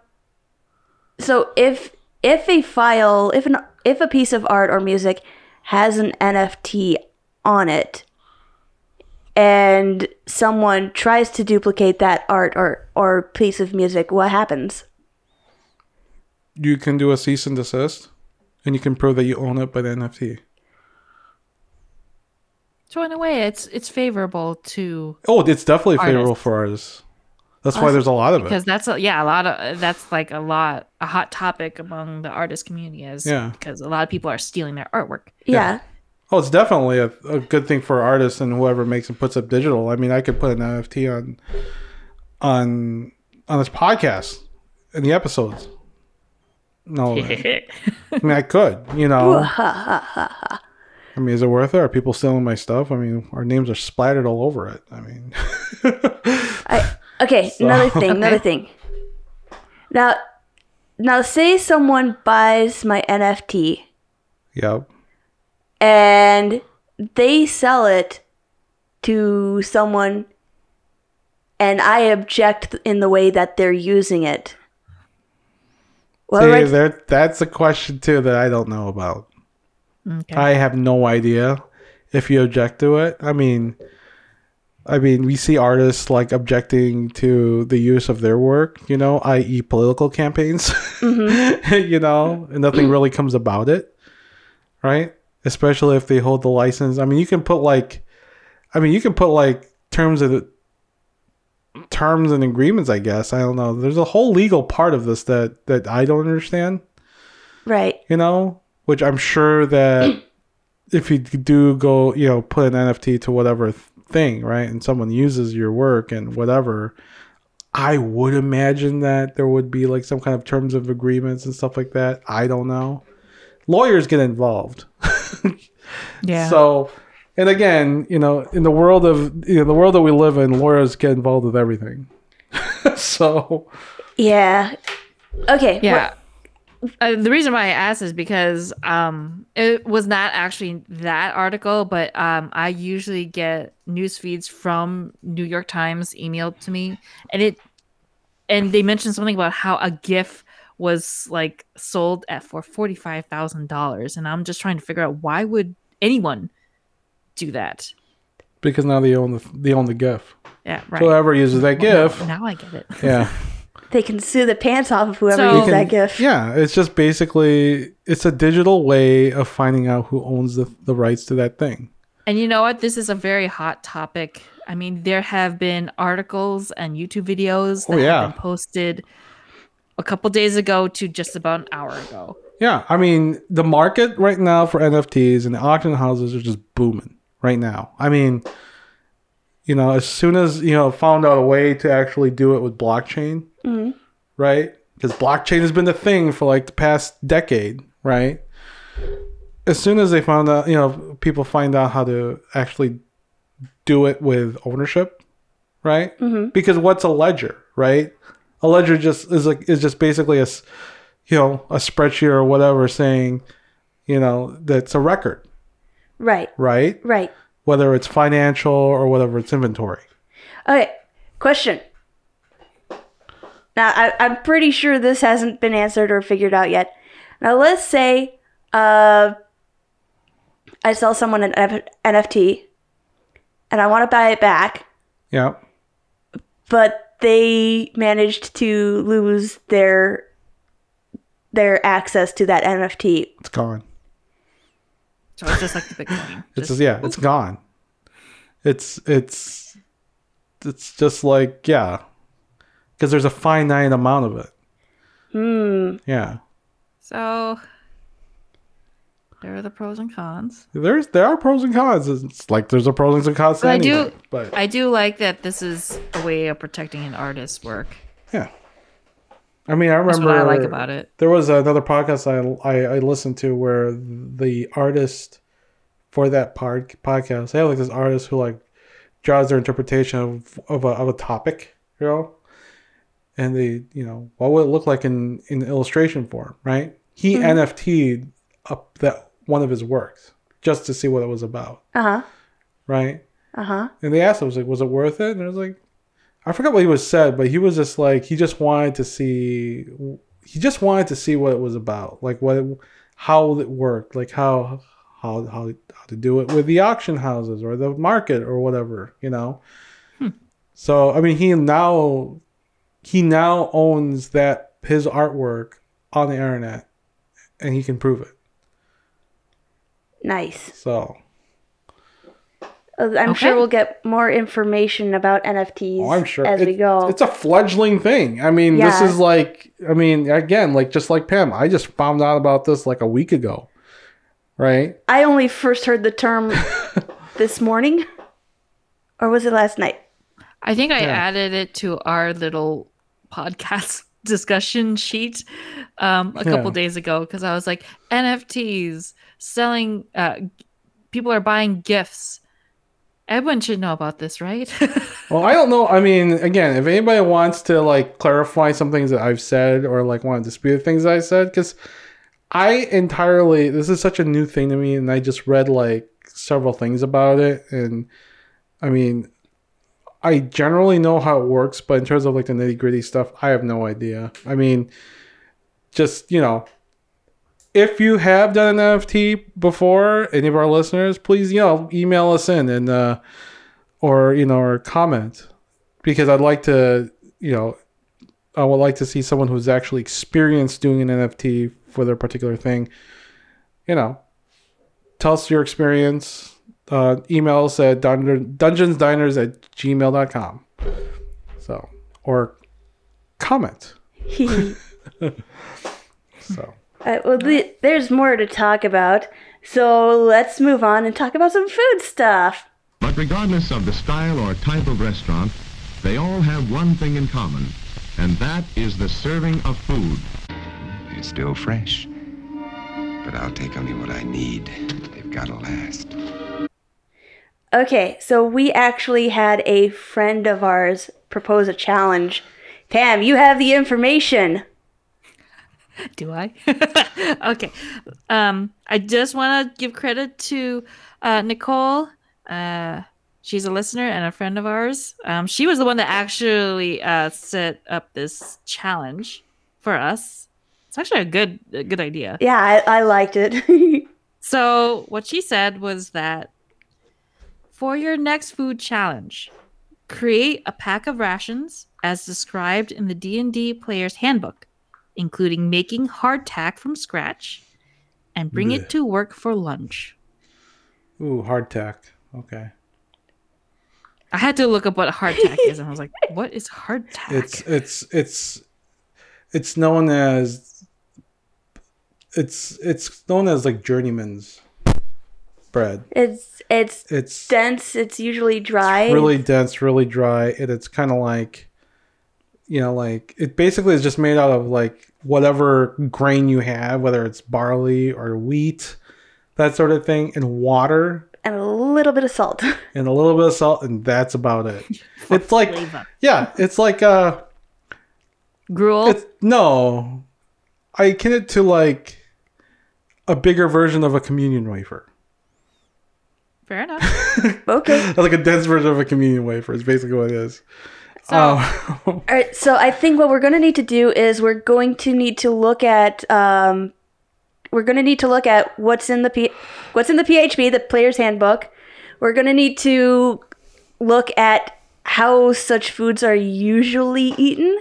So if if a file, if an if a piece of art or music has an NFT on it, and someone tries to duplicate that art or or piece of music, what happens? You can do a cease and desist, and you can prove that you own it by the NFT. So in a way, it's it's favorable to Oh, it's definitely favorable for artists. That's why there's a lot of it. because that's a, yeah a lot of that's like a lot a hot topic among the artist community is Yeah. because a lot of people are stealing their artwork. Yeah. Oh, it's definitely a, a good thing for artists and whoever makes and puts up digital. I mean, I could put an NFT on on on this podcast in the episodes. No, I mean I could. You know, I mean, is it worth it? Are people stealing my stuff? I mean, our names are splattered all over it. I mean, I okay. Another thing. Another thing. Now, now, say someone buys my NFT yep. and they sell it to someone and I object in the way that they're using it. Well, See, right, there, that's a question too that I don't know about. Okay. I have no idea if you object to it. I mean, I mean, we see artists like objecting to the use of their work, you know, i.e., political campaigns. Mm-hmm. you know, and nothing really comes about it, right? Especially if they hold the license. I mean, you can put like, I mean, you can put like terms of terms and agreements. I guess I don't know. There's a whole legal part of this that that I don't understand right. you know, which I'm sure that if you do go, you know, put an NFT to whatever thing, right, and someone uses your work and whatever, I would imagine that there would be like some kind of terms of agreements and stuff like that. I don't know. Lawyers get involved. yeah. So, and again, you know, in the world of you know the world that we live in, lawyers get involved with everything. so, Yeah. Okay. Yeah. Uh, the reason why I asked is because um, it was not actually that article, but um, I usually get news feeds from New York Times emailed to me, and it and they mentioned something about how a GIF was like sold at for forty five thousand dollars, and I'm just trying to figure out why would anyone do that? because now they own the they own the GIF. Yeah, right. Whoever uses that GIF, Now I get it. yeah. They can sue the pants off of whoever So- uses You that can- gift. Yeah, it's just basically it's a digital way of finding out who owns the, the rights to that thing. And you know what? This is a very hot topic. I mean, there have been articles and YouTube videos oh, that Oh, yeah. have been posted a couple days ago to just about an hour ago. Yeah, I mean the market right now for NFTs and the auction houses are just booming right now. I mean, you know, as soon as you know found out a way to actually do it with blockchain, Mm-hmm. right? Because blockchain has been the thing for like the past decade, right? As soon as they found out, you know, people find out how to actually do it with ownership, right? Mm-hmm. Because what's a ledger, right? A ledger just is like is just basically a, you know, a spreadsheet or whatever saying, you know, that's a record, Right. right? Right. Whether it's financial or whatever it's inventory. Okay. Question. Now, I, I'm pretty sure this hasn't been answered or figured out yet. Now, let's say uh, I sell someone an F- NFT and I want to buy it back, Yeah. but they managed to lose their their access to that NFT. It's gone. So it's just like the Bitcoin. It's Just- just, yeah, it's gone. It's it's it's just like yeah, because there's a finite amount of it. Hmm. Yeah, so there are the pros and cons. there's there are pros and cons. It's like there's a pros and cons. To But I do- but I do like that this is a way of protecting an artist's work. yeah. I mean, I That's remember what I like about it. There was another podcast I, I, I listened to where the artist for that part podcast, they have like this artist who like draws their interpretation of, of a of a topic, you know, and they you know what would it look like in in illustration form, right? He NFT'd up that one of his works just to see what it was about, Uh huh. right? Uh huh. And they asked him, was like, was it worth it? And I was like, I forgot what he was said, but he was just like, he just wanted to see, he just wanted to see what it was about, like what, it, how it worked, like how, how, how, how to do it with the auction houses or the market or whatever, you know. Hmm. So I mean, he now, he now owns that his artwork on the internet, and he can prove it. Nice. So Uh, I'm Okay. sure we'll get more information about NFTs Oh, I'm sure as we go. It's a fledgling thing. I mean, this is like, I mean, again, like just like Pam, I just found out about this like a week ago, right? I only first heard the term this morning, or was it last night? I think I Yeah. added it to our little podcast discussion sheet um, a couple Yeah. days ago because I was like, NFTs selling, uh, people are buying gifts. Edwin should know about this, right? Well, I don't know. I mean, again, if anybody wants to like clarify some things that I've said or like want to dispute things I said, because I entirely this is such a new thing to me, and I just read like several things about it, and I mean, I generally know how it works, but in terms of like the nitty gritty stuff, I have no idea. I mean, just you know, if you have done an NFT before, any of our listeners, please you know email us in and uh, or you know or comment because I'd like to you know I would like to see someone who's actually experienced doing an NFT for their particular thing. You know, tell us your experience. Uh, email us at dun- dungeonsdiners at gmail.com. So, or comment. So, Uh, well, the, there's more to talk about, so let's move on and talk about some food stuff. But regardless of the style or type of restaurant, they all have one thing in common, and that is the serving of food. It's still fresh. But I'll take only what I need. They've got to last. Okay, so we actually had a friend of ours propose a challenge. Pam, you have the information. Do I? okay. Um, I just want to give credit to uh, Nicole. Uh, she's a listener and a friend of ours. Um, she was the one that actually uh, set up this challenge for us. It's actually a good, a good idea. Yeah, I, I liked it. So what she said was that for your next food challenge, create a pack of rations as described in the D&D player's handbook, including making hardtack from scratch and bring Blech. it to work for lunch. ooh, hardtack. Okay. I had to look up what hardtack is and I was like, what is hardtack? It's it's it's it's known as it's it's known as like journeyman's bread. it's it's It's dense. It's usually dry. really dense, really dry, and it's kind of like, you know, like it basically is just made out of like whatever grain you have, whether it's barley or wheat, that sort of thing, and water and a little bit of salt. and a little bit of salt, and that's about it. it's like, yeah, it's like uh, Gruel. it's no, I akin it to like a bigger version of a communion wafer, Fair enough. okay. like a dense version of a communion wafer is basically what it is. So, Oh. All right. So I think what we're going to need to do is we're going to need to look at um, we're going to need to look at what's in the P- what's in the PHB, the player's handbook. We're going to need to look at how such foods are usually eaten.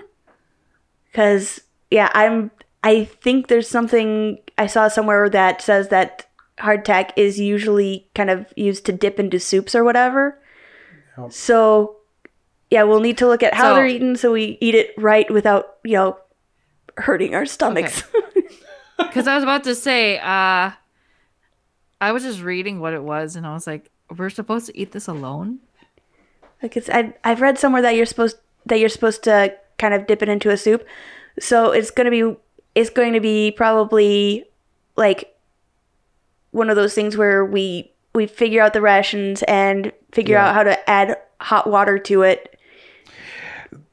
Cuz yeah, I'm I think there's something I saw somewhere that says that hardtack is usually kind of used to dip into soups or whatever. So yeah, we'll need to look at how So- they're eaten so we eat it right without, you know, hurting our stomachs. Because I was about to say, uh, I was just reading what it was, and I was like, "We're supposed to eat this alone." like it's I I've read somewhere that you're supposed that you're supposed to kind of dip it into a soup. So it's going to be it's going to be probably like one of those things where we we figure out the rations and figure Yeah. out how to add hot water to it.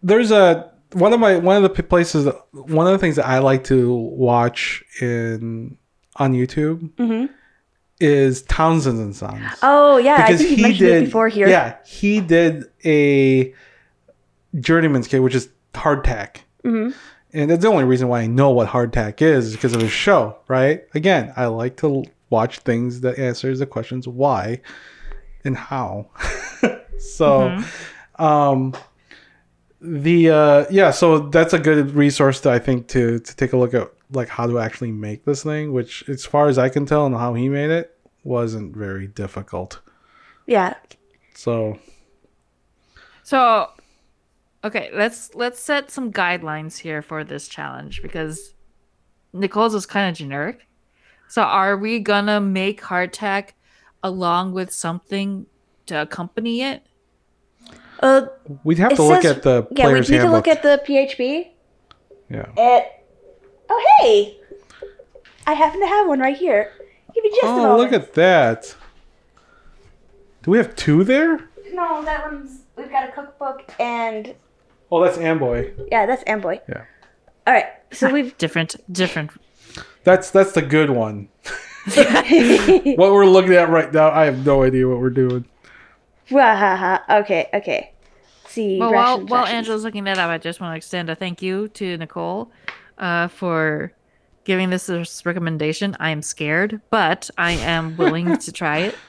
there's a one of my one of the places that- one of the things that I like to watch in on YouTube is Townsend and Sons Oh yeah, I think mentioned it before here. yeah he did a journeyman's kit which is hardtack Mm-hmm. and that's the only reason why I know what hardtack is, is because of his show right again I like to watch things that answers the questions why and how so um the uh yeah so that's a good resource to i think to to take a look at like how to actually make this thing which as far as i can tell and how he made it wasn't very difficult Yeah. so So, okay, let's let's set some guidelines here for this challenge because Nicole's was kind of generic. So, are we gonna make hardtack along with something to accompany it? Uh, we'd have it to look at the yeah, we player's need to look at the PHB. yeah It. Oh hey, I happen to have one right here. Give me just a oh moment. look at that do we have two there No, that one's. We've got a cookbook and oh that's amboy yeah, that's Amboy. yeah All right, so we've Different, different. That's that's the good one what we're looking at right now i have no idea what we're doing Okay, okay. See. Well, while rations, while rations. Angela's looking that up, I just want to extend a thank you to Nicole uh, for giving this a s- recommendation. I am scared, but I am willing to try it.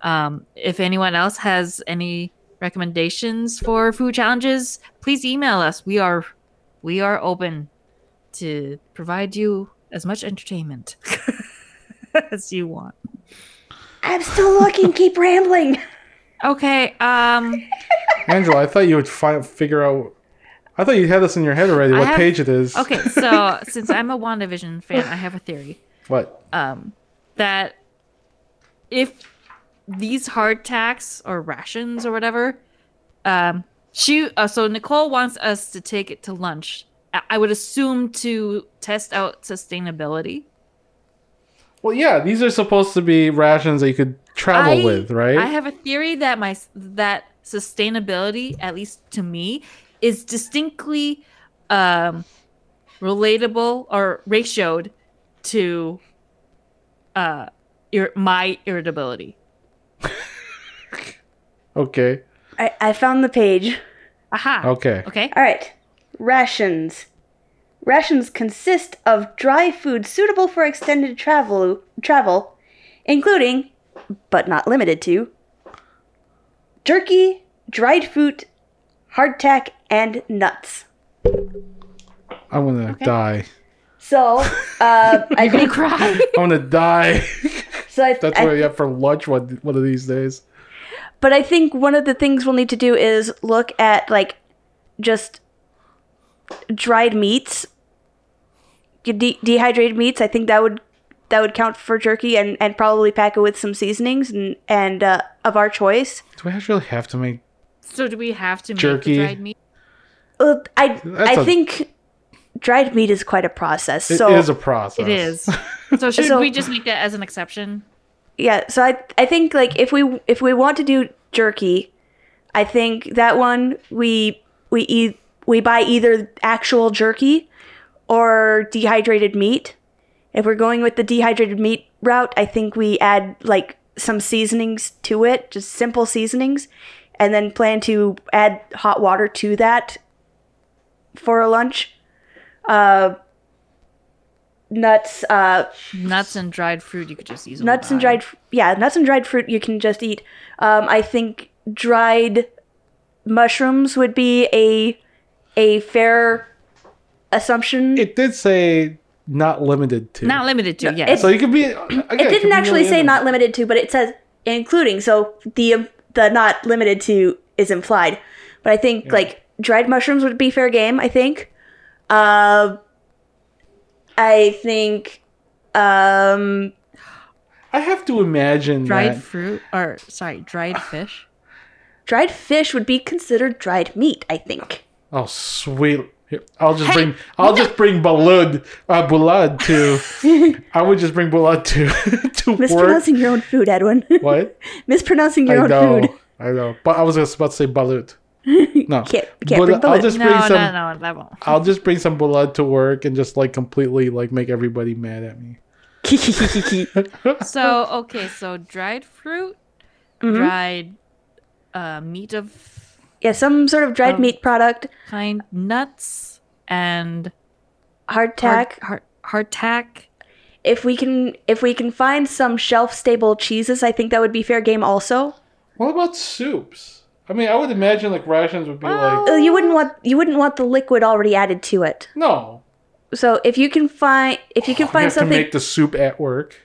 Um, if anyone else has any recommendations for food challenges, please email us. We are we are open to provide you as much entertainment as you want. I'm still looking. Keep rambling. Okay. Um. Angela, I thought you would fi- figure out. I thought you had this in your head already. I What have- page it is? Okay. So since I'm a WandaVision fan, I have a theory. What? um, that if these hardtacks or rations or whatever, um, she uh, so Nicole wants us to take it to lunch. I- I would assume to test out sustainability. Well, yeah, these are supposed to be rations that you could travel I- with, right? I have a theory that my that sustainability, at least to me, is distinctly um, relatable or ratioed to uh, ir- my irritability. okay. I, I found the page. Aha. Okay. Okay. All right. Rations. Rations consist of dry food suitable for extended travel, travel, including, but not limited to, jerky, dried fruit, hardtack, and nuts. I'm gonna die. So, uh, I think Cry. I'm gonna die. so. I, That's I- what you have for lunch one one of these days. But I think one of the things we'll need to do is look at like just dried meats, de- dehydrated meats. I think that would that would count for jerky, and, and probably pack it with some seasonings and and uh, of our choice. Do we actually have to make? so do we have to make Jerky. the dried meat? Uh, I That's I a- think dried meat is quite a process. It is a process. It is. So should So- we just make that as an exception? yeah, so I I think like if we if we want to do jerky, I think that one we we eat we buy either actual jerky or dehydrated meat. If we're going with the dehydrated meat route, I think we add like some seasonings to it, just simple seasonings, and then plan to add hot water to that for a lunch. Uh, nuts, uh, Nuts and dried fruit you could just use. nuts and dried, yeah, nuts and dried fruit you can just eat. Um, I think dried mushrooms would be a a fair assumption. It did say not limited to. Not limited to, yes. it's- so you could be. Again, it didn't actually say not. not limited to, but it says including. So the um, the not limited to is implied. But I think like dried mushrooms would be fair game. I think. Uh, I think. Um, I have to imagine dried that. fruit or sorry, dried fish. dried fish would be considered dried meat. I think. Oh sweet! Here, I'll just bring. I'll just bring Balud. Uh, Bulad to. I would just bring Bulad to to work. Mispronouncing your own food, Edwin. What? Mispronouncing your I own know. food. I know. But I was just about to say Balut. No. Can't- can't bring I'll Balut. just No, bring some. no, no, that won't. I'll just bring some Bulad to work and just like completely like make everybody mad at me. So okay, so dried fruit, Mm-hmm. dried uh, meat of yeah, some sort of dried Um, meat product, kind nuts and hardtack. hard, hard hardtack. If we can, if we can find some shelf stable cheeses, I think that would be fair game. Also, What about soups? I mean, I would imagine like rations would be Uh, like you wouldn't want you wouldn't want the liquid already added to it. no. So if you can find if you can I find have to make the soup at work.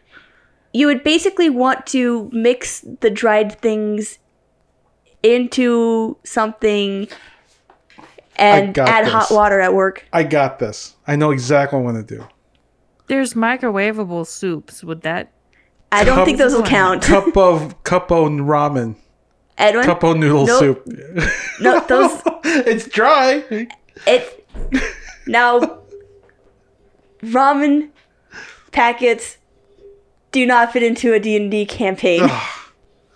you would basically want to mix the dried things into something and got add hot water at work. I got this. I know exactly what I'm gonna do. There's microwavable soups. Would that? I don't Cup- think those will count. Cup of cup of ramen. Edwin, Cup of noodle Nope. soup. no, those it's dry. it now ramen packets do not fit into a D&D campaign.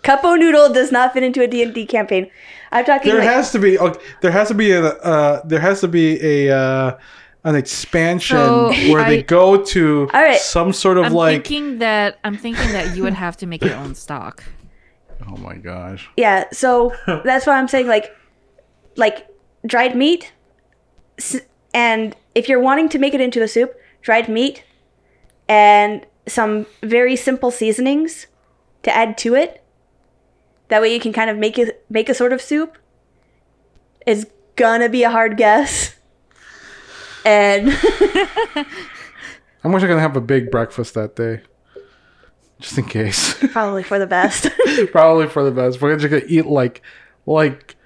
Cuppo noodle does not fit into a D&D campaign. I'm talking There like has to be. Okay, there has to be a. Uh, there has to be a. Uh, an expansion So, where they go to All right. some sort of I'm like. thinking that I'm thinking that you would have to make your own stock. Oh my gosh! Yeah, so that's why I'm saying like like dried meat and if you're wanting to make it into a soup, dried meat, and some very simple seasonings to add to it. That way you can kind of make it make a sort of soup. It's gonna be a hard guess. And I'm actually gonna have a big breakfast that day, just in case. probably for the best. Probably for the best. We're gonna just gonna eat like, like,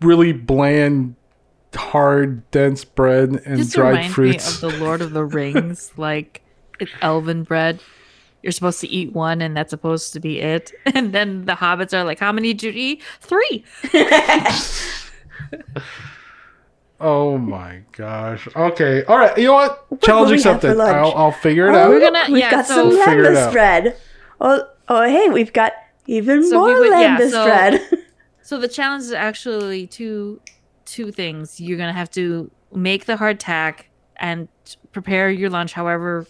really bland, hard, dense bread and This dried reminds fruits. me of the Lord of the Rings, like it's elven bread. You're supposed to eat one, and that's supposed to be it. And then the hobbits are like, "How many did you eat? Three. oh my gosh. Okay. All right. You know what? Challenge will we accepted. I'll, I'll figure it Oh, out. We're gonna- we've yeah, got so- some Figure it lembas out. bread. Oh, oh, hey, we've got even So we more would- yeah, lembas so- bread. So the challenge is actually two two things. You're gonna have to make the hardtack and prepare your lunch, however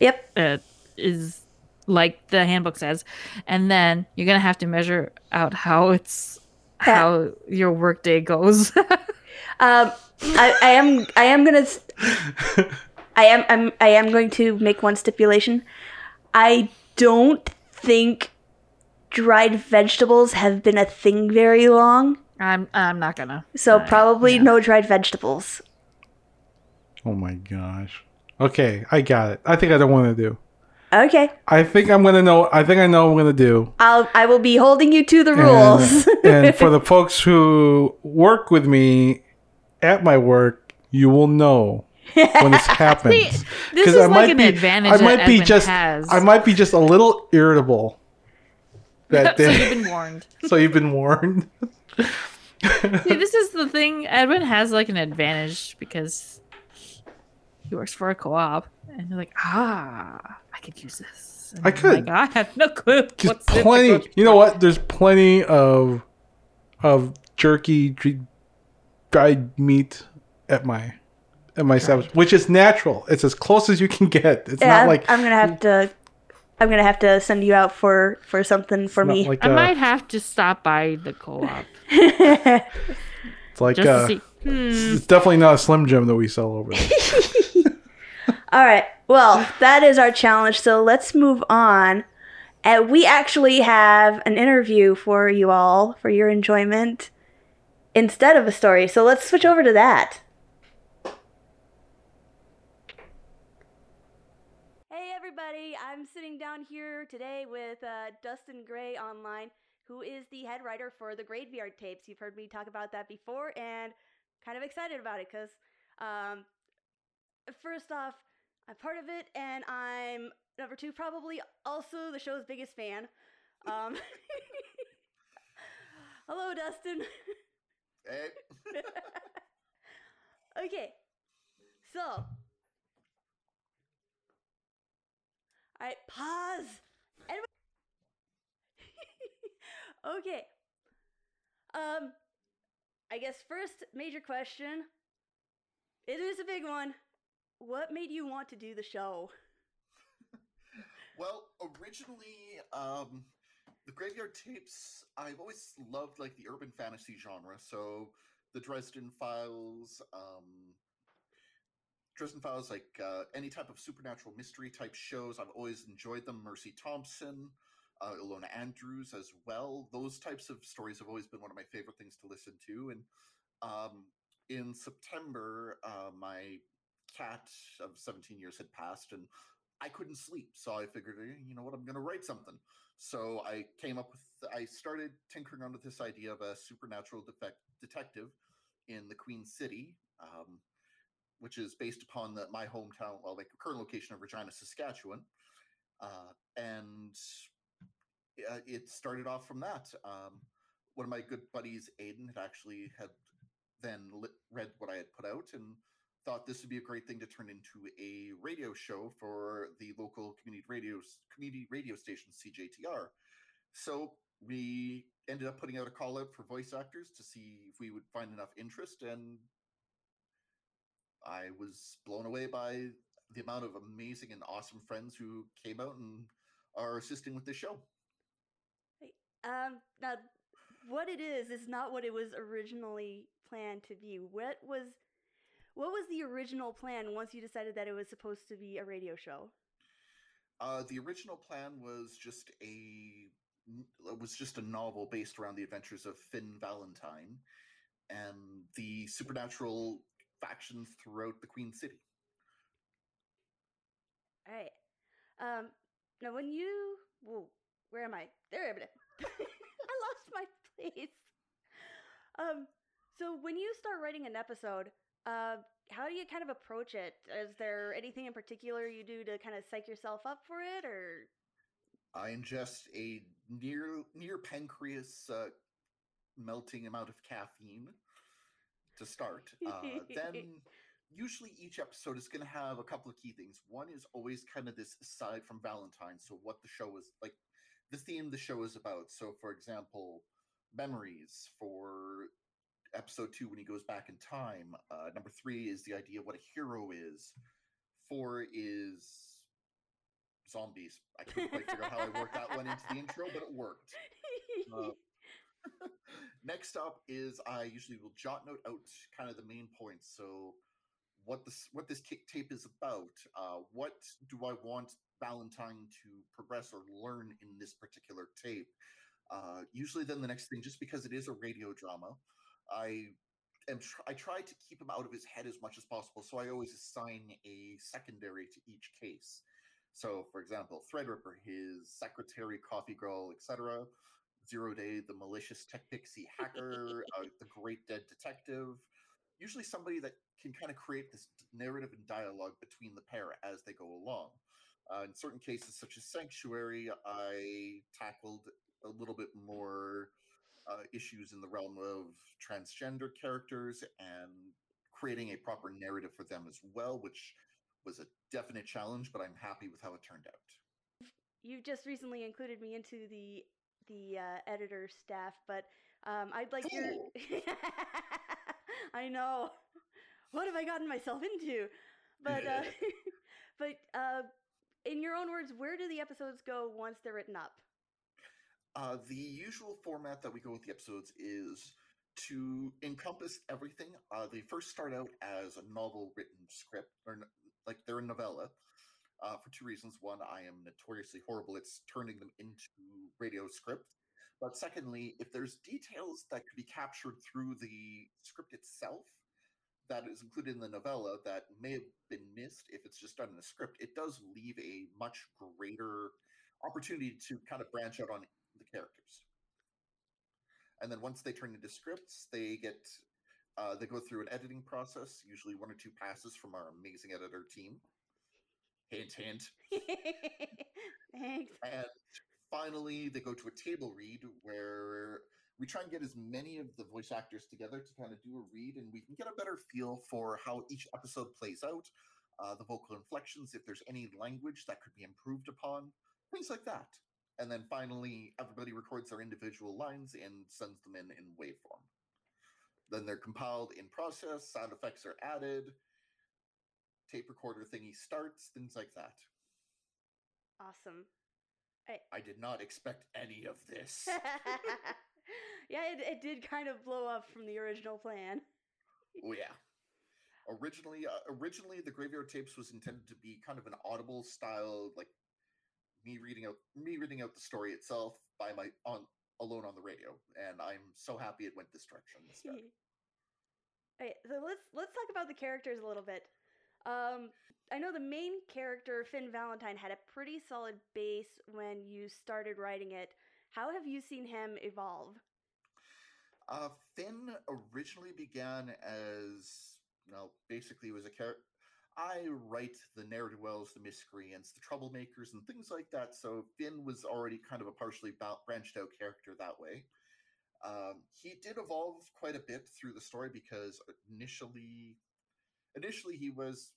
yep. uh, is like the handbook says, and then you're gonna have to measure out how it's how your workday goes. Um, I, I am I am gonna s- I am I'm, I am going to make one stipulation. I don't think dried vegetables have been a thing very long, I'm I'm not gonna. so Uh, probably yeah. no dried vegetables. Oh my gosh. Okay, I got it. I think I don't want to do. Okay, I think I'm gonna know. I think I know what I'm gonna do. I'll I will be holding you to the rules. And, and for the folks who work with me at my work, you will know when this happens. this 'Cause is like an advantage I that might be Edwin just. has. I might be just a little irritable. That day. so you've been warned. so you've been warned. See, this is the thing. Edwin has like an advantage because he works for a co-op, and you're like, ah, I could use this. And I could. Like, I have no clue. There's what's in the plenty. You know what? There's plenty of of jerky, dr- dried meat at my at my establishment, which is natural. It's as close as you can get. It's yeah, not I'm, like I'm gonna have to. I'm gonna have to send you out for for something for me. like I uh, might have to stop by the co-op it's like uh. Hmm. it's definitely not a Slim Jim that we sell over there. All right. Well, that is our challenge. So let's move on. And we actually have an interview for you all for your enjoyment instead of a story. So let's switch over to that. Hey, everybody. I'm sitting down here today with uh, Dustin Grey online, who is the head writer for the Graveyard Tapes. You've heard me talk about that before and kind of excited about it because um, first off, I'm part of it, and I'm number two, probably also the show's biggest fan. Um, hello, Dustin. Hey. okay, so, all right, pause. Okay. Um, I guess first major question. It is a big one. What made you want to do the show? Well, originally, um, the Graveyard Tapes, I've always loved like the urban fantasy genre. So the Dresden Files, um, Dresden Files, like uh, any type of supernatural mystery type shows, I've always enjoyed them. Mercy Thompson, uh, Ilona Andrews as well. Those types of stories have always been one of my favorite things to listen to. And um, in September, uh, my cat of 17 years had passed, and I couldn't sleep. So I figured, "Eh, you know what, I'm going to write something. So I came up with, I started tinkering around with this idea of a supernatural defect, detective in the Queen City, um, which is based upon the, my hometown, well, like current location of Regina, Saskatchewan. Uh, and uh, it started off from that. Um, one of my good buddies, Aiden, had actually had then read what I had put out and thought this would be a great thing to turn into a radio show for the local community radio community radio station CJTR. So we ended up putting out a call out for voice actors to see if we would find enough interest, and I was blown away by the amount of amazing and awesome friends who came out and are assisting with this show. Um, now, what it is is not what it was originally planned to be. What was, what was the original plan once you decided that it was supposed to be a radio show? Uh, the original plan was just a it was just a novel based around the adventures of Finn Valentine and the supernatural factions throughout the Queen City. All right. Um, now, when you, whoa, where am I? There, I'm. I lost my place. Um, so when you start writing an episode, uh, how do you kind of approach it? Is there anything in particular you do to kind of psych yourself up for it, or? I ingest a near near pancreas uh, melting amount of caffeine to start. Uh, then usually each episode is going to have a couple of key things. One is always kind of this aside from Valentine, so what the show is like, the theme the show is about. So, for example, memories for episode two when he goes back in time. Uh, number three is the idea of what a hero is. Four is zombies. I couldn't quite figure out how I worked that one into the intro, but it worked. Uh, next up is I usually will jot note out kind of the main points. So what this what this tape is about. Uh, what do I want Valentine to progress or learn in this particular tape? Uh, usually, then the next thing, just because it is a radio drama, I am tr- I try to keep him out of his head as much as possible. So I always assign a secondary to each case. So, for example, Threadripper, his secretary, coffee girl, etc. Zero Day, the malicious tech pixie hacker, uh, the great dead detective. Usually, somebody that can kind of create this narrative and dialogue between the pair as they go along. Uh, in certain cases, such as Sanctuary, I tackled a little bit more uh, issues in the realm of transgender characters and creating a proper narrative for them as well, which was a definite challenge, but I'm happy with how it turned out. You've just recently included me into the the uh, editor staff, but um, I'd like your. I know. What have I gotten myself into? But uh, but uh, in your own words, where do the episodes go once they're written up? Uh, the usual format that we go with the episodes is to encompass everything. Uh, they first start out as a novel written script, or like they're a novella, uh, for two reasons. One, I am notoriously horrible at turning them into radio script. But secondly, if there's details that could be captured through the script itself that is included in the novella that may have been missed if it's just done in a script, it does leave a much greater opportunity to kind of branch out on characters. And then once they turn into scripts, they get uh, they go through an editing process, usually one or two passes from our amazing editor team. Hint, hint. Thanks. And finally, they go to a table read where we try and get as many of the voice actors together to kind of do a read, and we can get a better feel for how each episode plays out, uh, the vocal inflections, if there's any language that could be improved upon, things like that. And then finally, everybody records their individual lines and sends them in in waveform. Then they're compiled in process, sound effects are added, tape recorder thingy starts, things like that. Awesome. I did not expect any of this. yeah, it, it did kind of blow up from the original plan. Oh yeah. Originally, uh, originally the graveyard tapes was intended to be kind of an audible style, like me reading out me reading out the story itself by my on alone on the radio, and I'm so happy it went this direction instead. Alright, so let's let's talk about the characters a little bit. Um, I know the main character Finn Valentine had a pretty solid base when you started writing it. How have you seen him evolve? Uh, Finn originally began as well, basically was a character. I write the narrative wells, the miscreants, the troublemakers, and things like that. So Finn was already kind of a partially branched out character that way. Um, he did evolve quite a bit through the story because initially, initially he was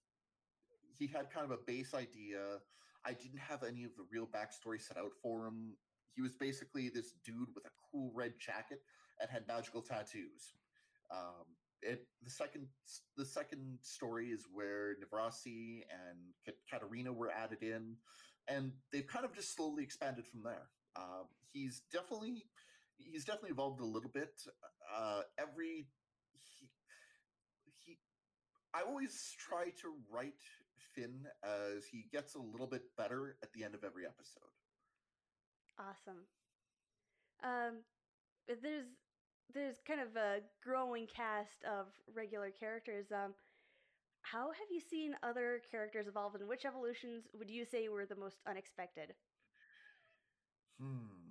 he had kind of a base idea. I didn't have any of the real backstory set out for him. He was basically this dude with a cool red jacket and had magical tattoos. Um, it the second the second story is where Navrasi and Kat- Katarina were added in, and they've kind of just slowly expanded from there. Um, he's definitely he's definitely evolved a little bit. Uh, every he, he I always try to write Finn as he gets a little bit better at the end of every episode. Awesome. Um, there's there's kind of a growing cast of regular characters. Um, how have you seen other characters evolve, and which evolutions would you say were the most unexpected? Hmm.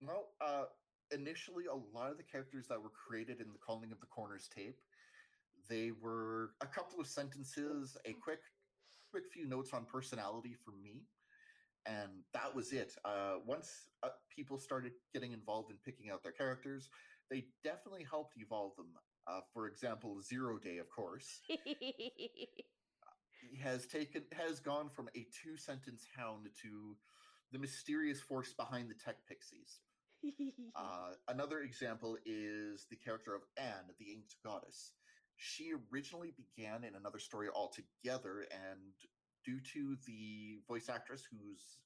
Well, uh, initially, a lot of the characters that were created in the Calling of the Corners tape, they were a couple of sentences, a quick, quick few notes on personality for me, and that was it. Uh, once uh, people started getting involved in picking out their characters, they definitely helped evolve them. Uh, for example, Zero Day, of course, has taken has gone from a two sentence hound to the mysterious force behind the tech pixies. Uh, another example is the character of Anne, the Inked Goddess. She originally began in another story altogether, and due to the voice actress who's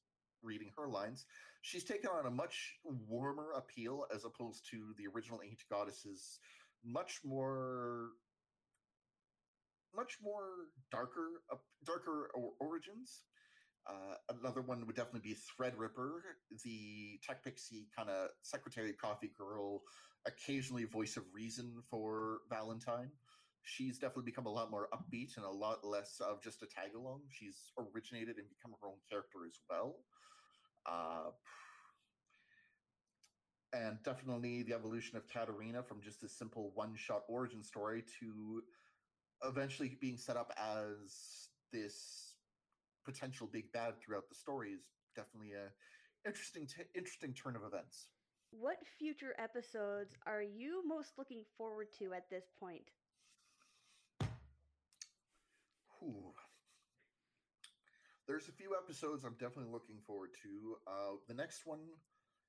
reading her lines, she's taken on a much warmer appeal as opposed to the original Inked Goddess's much more much more darker uh, darker or- origins uh, another one would definitely be Threadripper, the tech pixie kind of secretary coffee girl, occasionally voice of reason for Valentine. She's definitely become a lot more upbeat and a lot less of just a tag along. She's originated and become her own character as well. Uh, and definitely the evolution of Katarina from just a simple one shot origin story to eventually being set up as this potential big bad throughout the story is definitely a interesting t- interesting turn of events. What future episodes are you most looking forward to at this point? There's a few episodes I'm definitely looking forward to. Uh, the next one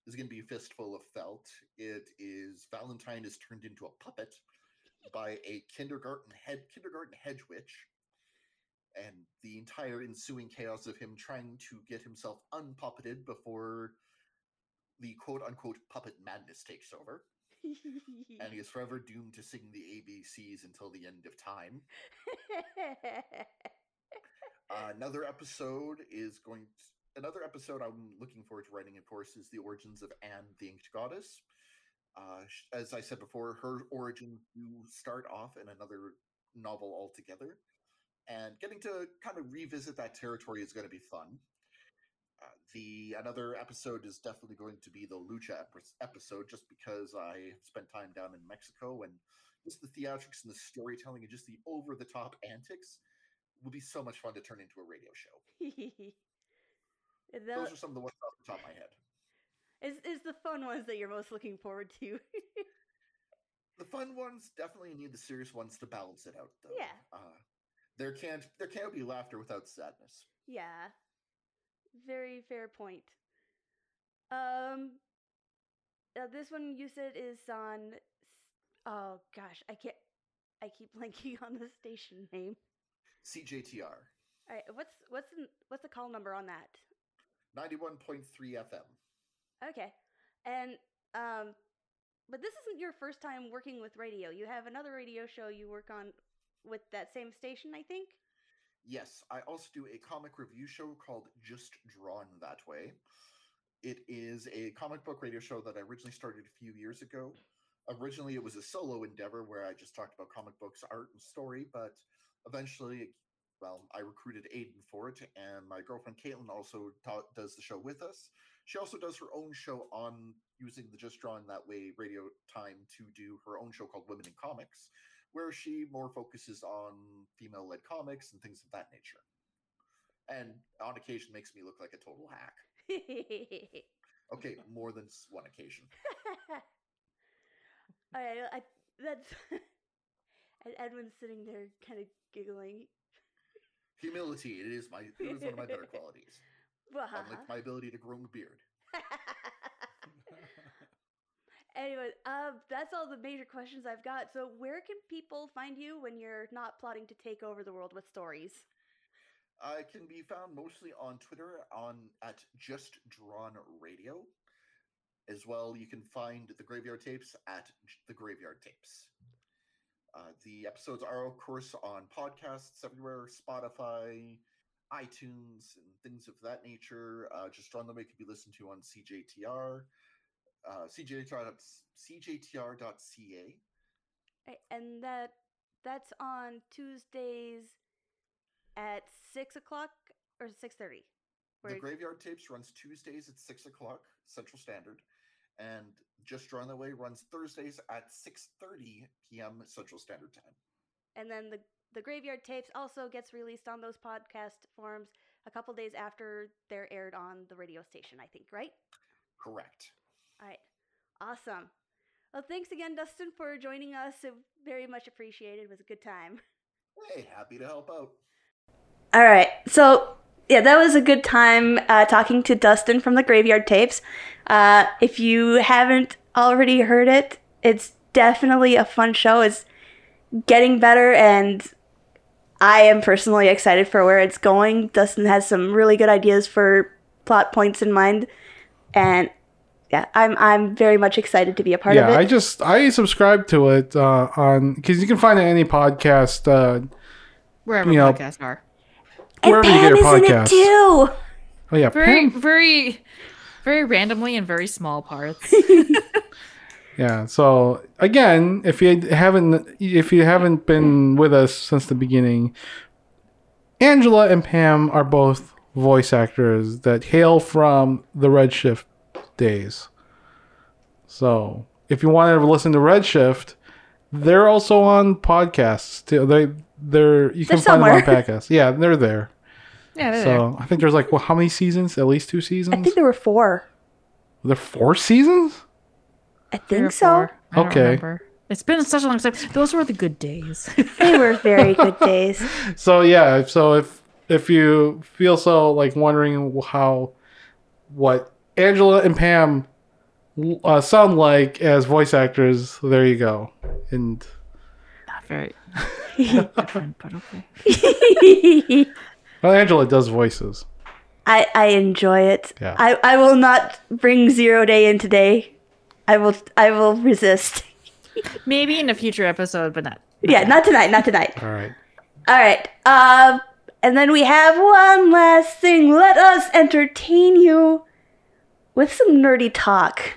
is going to be Fistful of Felt. It is Valentine is turned into a puppet by a kindergarten head kindergarten hedge witch, and the entire ensuing chaos of him trying to get himself unpuppeted before the quote unquote puppet madness takes over. And he is forever doomed to sing the ABCs until the end of time. Uh, another episode is going to, another episode I'm looking forward to writing, of course, is the origins of Anne the Inked Goddess. Uh, as I said before, her origins do start off in another novel altogether, and getting to kind of revisit that territory is going to be fun. The another episode is definitely going to be the Lucha episode, just because I spent time down in Mexico and just the theatrics and the storytelling and just the over the top antics would be so much fun to turn into a radio show. Tho- Those are some of the ones off the top of my head. is is the fun ones that you're most looking forward to. The fun ones definitely need the serious ones to balance it out, though. Yeah. Uh, there can't there can't be laughter without sadness. yeah. Very fair point. Um uh, this one you said is on oh gosh, I can't I keep blanking on the station name. CJTR All right, what's what's the, what's the call number on that? ninety one point three FM. Okay. And um but this isn't your first time working with radio. You have another radio show you work on with that same station, I think. Yes, I also do a comic review show called Just Drawn That Way. It is a comic book radio show that I originally started a few years ago. Originally, it was a solo endeavor where I just talked about comic books, art, and story, but eventually, well, I recruited Aiden for it, and my girlfriend Caitlin also ta- does the show with us. She also does her own show on using the Just Drawn That Way radio time to do her own show called Women in Comics, where she more focuses on female led comics and things of that nature. And on occasion makes me look like a total hack. Okay, more than one occasion. All right, I that's and Edwin's sitting there kind of giggling. Humility, it is my it is one of my better qualities. Uh-huh. Unlike my ability to grow a beard. Anyway, uh, that's all the major questions I've got. So, where can people find you when you're not plotting to take over the world with stories? I can be found mostly on Twitter on at Just Drawn Radio. As well, you can find the Graveyard Tapes at the Graveyard Tapes. Uh, the episodes are, of course, on podcasts everywhere Spotify, iTunes, and things of that nature. Uh, just Drawn That Way can be listened to on CJTR, uh, CJTR, CJTR.ca. And that that's on Tuesdays at six o'clock or six thirty. The Graveyard Tapes runs Tuesdays at 6 o'clock Central Standard, and Just Drawn Away runs Thursdays at 6.30 p.m. Central Standard Time. and then the the graveyard tapes also gets released on those podcast forums a couple days after they're aired on the radio station. I think, right? Correct. All right. Awesome. Well, thanks again, Dustin, for joining us. It very much appreciated. It was a good time. Hey, happy to help out. All right. So, yeah, that was a good time uh, talking to Dustin from the Graveyard Tapes. Uh, if you haven't already heard it, it's definitely a fun show. It's getting better, and I am personally excited for where it's going. Dustin has some really good ideas for plot points in mind, and yeah, I'm I'm very much excited to be a part yeah, of it. I just I subscribe to it uh, on because you can find it any podcast uh, Wherever You know, podcasts are. and wherever you get your is in it podcasts. too. Oh yeah, Very, Pam- very, very randomly in very small parts. yeah. So again, if you haven't if you haven't been with us since the beginning, Angela and Pam are both voice actors that hail from the Redshift days. So if you want to listen to Redshift, they're also on podcasts. Too. They they're you can They're find them on podcasts. Yeah, they're there. yeah, they're there. So I think there's like well, how many seasons? At least two seasons. I think there were four. There four seasons. I think so. I Okay. remember. It's been such a long time. Those were the good days. They were very good days. So yeah, so if if you feel so like wondering how what Angela and Pam uh, sound like as voice actors, there you go. And Not very different, but okay. well, Angela does voices. I, I enjoy it. Yeah. I, I will not bring zero day in today. I will I will resist. Maybe in a future episode, but not. Yeah, not tonight, not tonight. All right. All right. Um and then we have one last thing. Let us entertain you with some nerdy talk.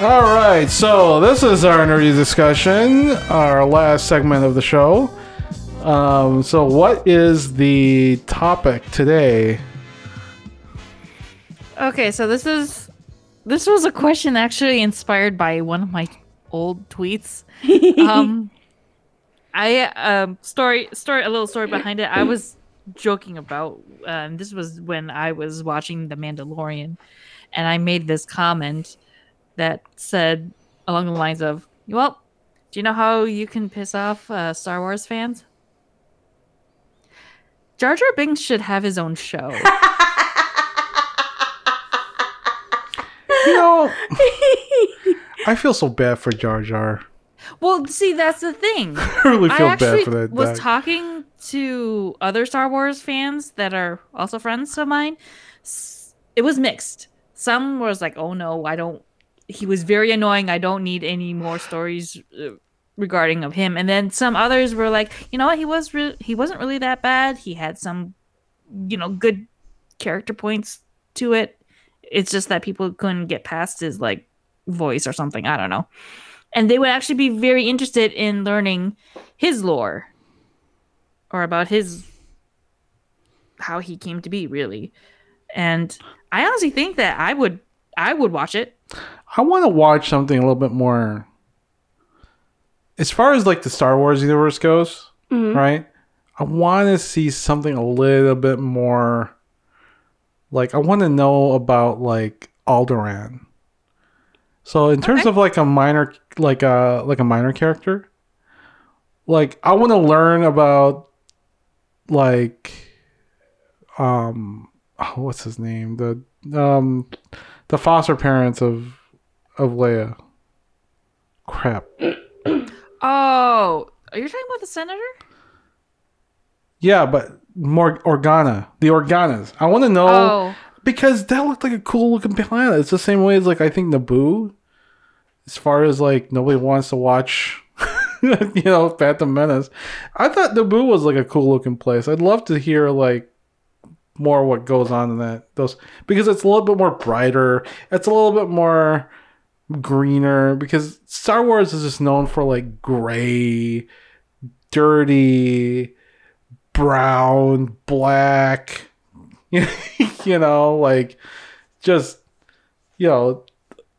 All right. So this is our nerdy discussion, our last segment of the show. Um, so what is the topic today? Okay, so this is this was a question actually inspired by one of my old tweets. Um, I um story story a little story behind it. I was joking about um, this was when I was watching The Mandalorian, and I made this comment that said along the lines of, "Well, do you know how you can piss off uh, Star Wars fans?" Jar Jar Binks should have his own show. You know, I feel so bad for Jar Jar. Well, see, that's the thing. I really feel I bad actually for that. was guy. talking to other Star Wars fans that are also friends of mine. It was mixed. Some was like, "Oh no, I don't." He was very annoying. I don't need any more stories uh, regarding of him. And then some others were like, "You know what? He was re- he wasn't really that bad. He had some, you know, good character points to it. It's just that people couldn't get past his like voice or something. I don't know." And they would actually be very interested in learning his lore or about his how he came to be really and i honestly think that i would i would watch it I want to watch something a little bit more. As far as like the Star Wars universe goes, mm-hmm. right? I want to see something a little bit more. Like I want to know about like Alderaan. So in terms Okay. of like a minor, like a like a minor character, like I want to learn about like, um, oh, what's his name? The um, the foster parents of of Leia. Crap. oh are you talking about the senator Yeah, but more Organa. The Organas. I want to know oh because that looked like a cool looking planet. It's the same way as like I think Naboo. As far as like nobody wants to watch, you know, Phantom Menace. I thought Naboo was like a cool looking place. I'd love to hear like more what goes on in that those because it's a little bit more brighter. It's a little bit more greener because Star Wars is just known for like gray, dirty, brown, black. you know, like just you know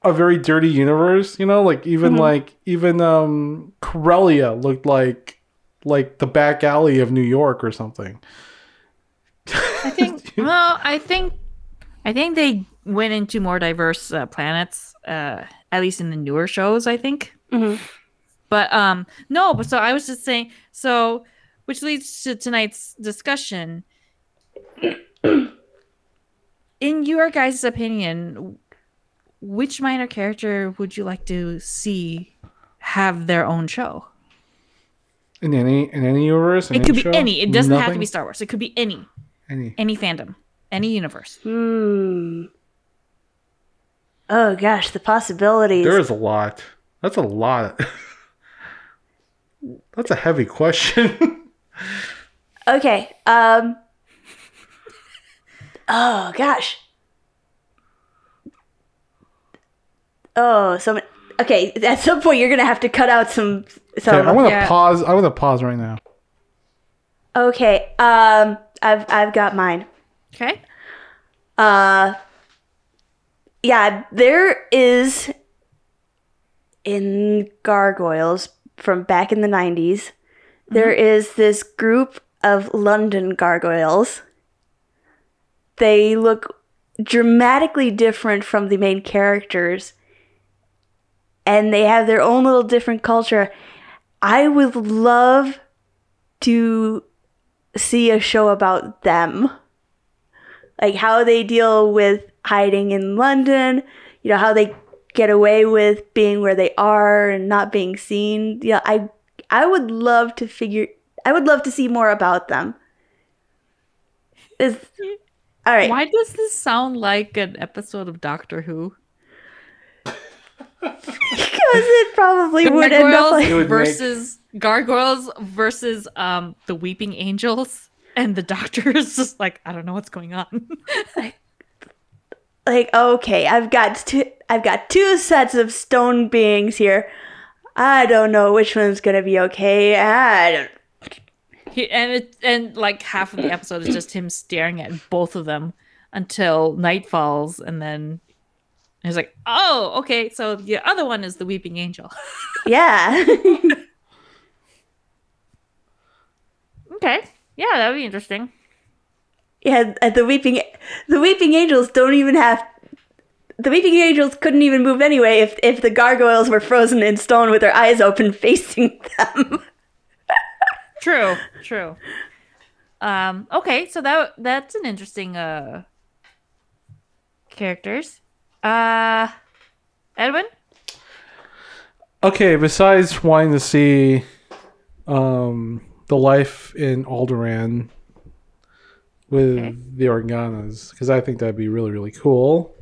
a very dirty universe. You know, like even like even um Corellia looked like like the back alley of New York or something. I think. well, I think. I think they went into more diverse uh, planets, uh, at least in the newer shows. I think. Mhm. But um, no. But so I was just saying. So, which leads to tonight's discussion. In your guys' opinion, which minor character would you like to see have their own show? In any in any universe, in It could any be show? any. It doesn't have to be Star Wars. It could be any, any. any fandom, any universe. Hmm. Oh gosh, the possibilities. There is a lot. That's a lot. That's a heavy question. Okay. Um. Oh gosh. Oh, so okay. At some point, you're gonna have to cut out some. okay, Some. I want to yeah. pause. I want to pause right now. Okay. Um. I've I've got mine. Okay. Uh. Yeah, there is in Gargoyles from back in the 90s. there is this group of London gargoyles. They look dramatically different from the main characters and they have their own little different culture. I would love to see a show about them. Like how they deal with hiding in London, you know, how they get away with being where they are and not being seen. Yeah, I I would love to figure I would love to see more about them. Is all right. Why does this sound like an episode of Doctor Who? Because it probably would end up like It would make- versus gargoyles versus um the weeping angels and the doctor is just like I don't know what's going on. like okay, I've got two I've got two sets of stone beings here. I don't know which one's gonna be okay. I don't he, and it and like half of the episode is just him staring at both of them until night falls and then he's like, "Oh, okay, so the other one is the weeping angel." Yeah. okay. Yeah, that would be interesting. yeah, uh, the weeping the weeping angels don't even have the weeping angels couldn't even move anyway if if the gargoyles were frozen in stone with their eyes open facing them. True, true. Um, okay, so that that's an interesting uh characters. Uh Edwin? Okay, besides wanting to see um, the life in Alderaan with Okay. the Organas, because I think that'd be really, really cool.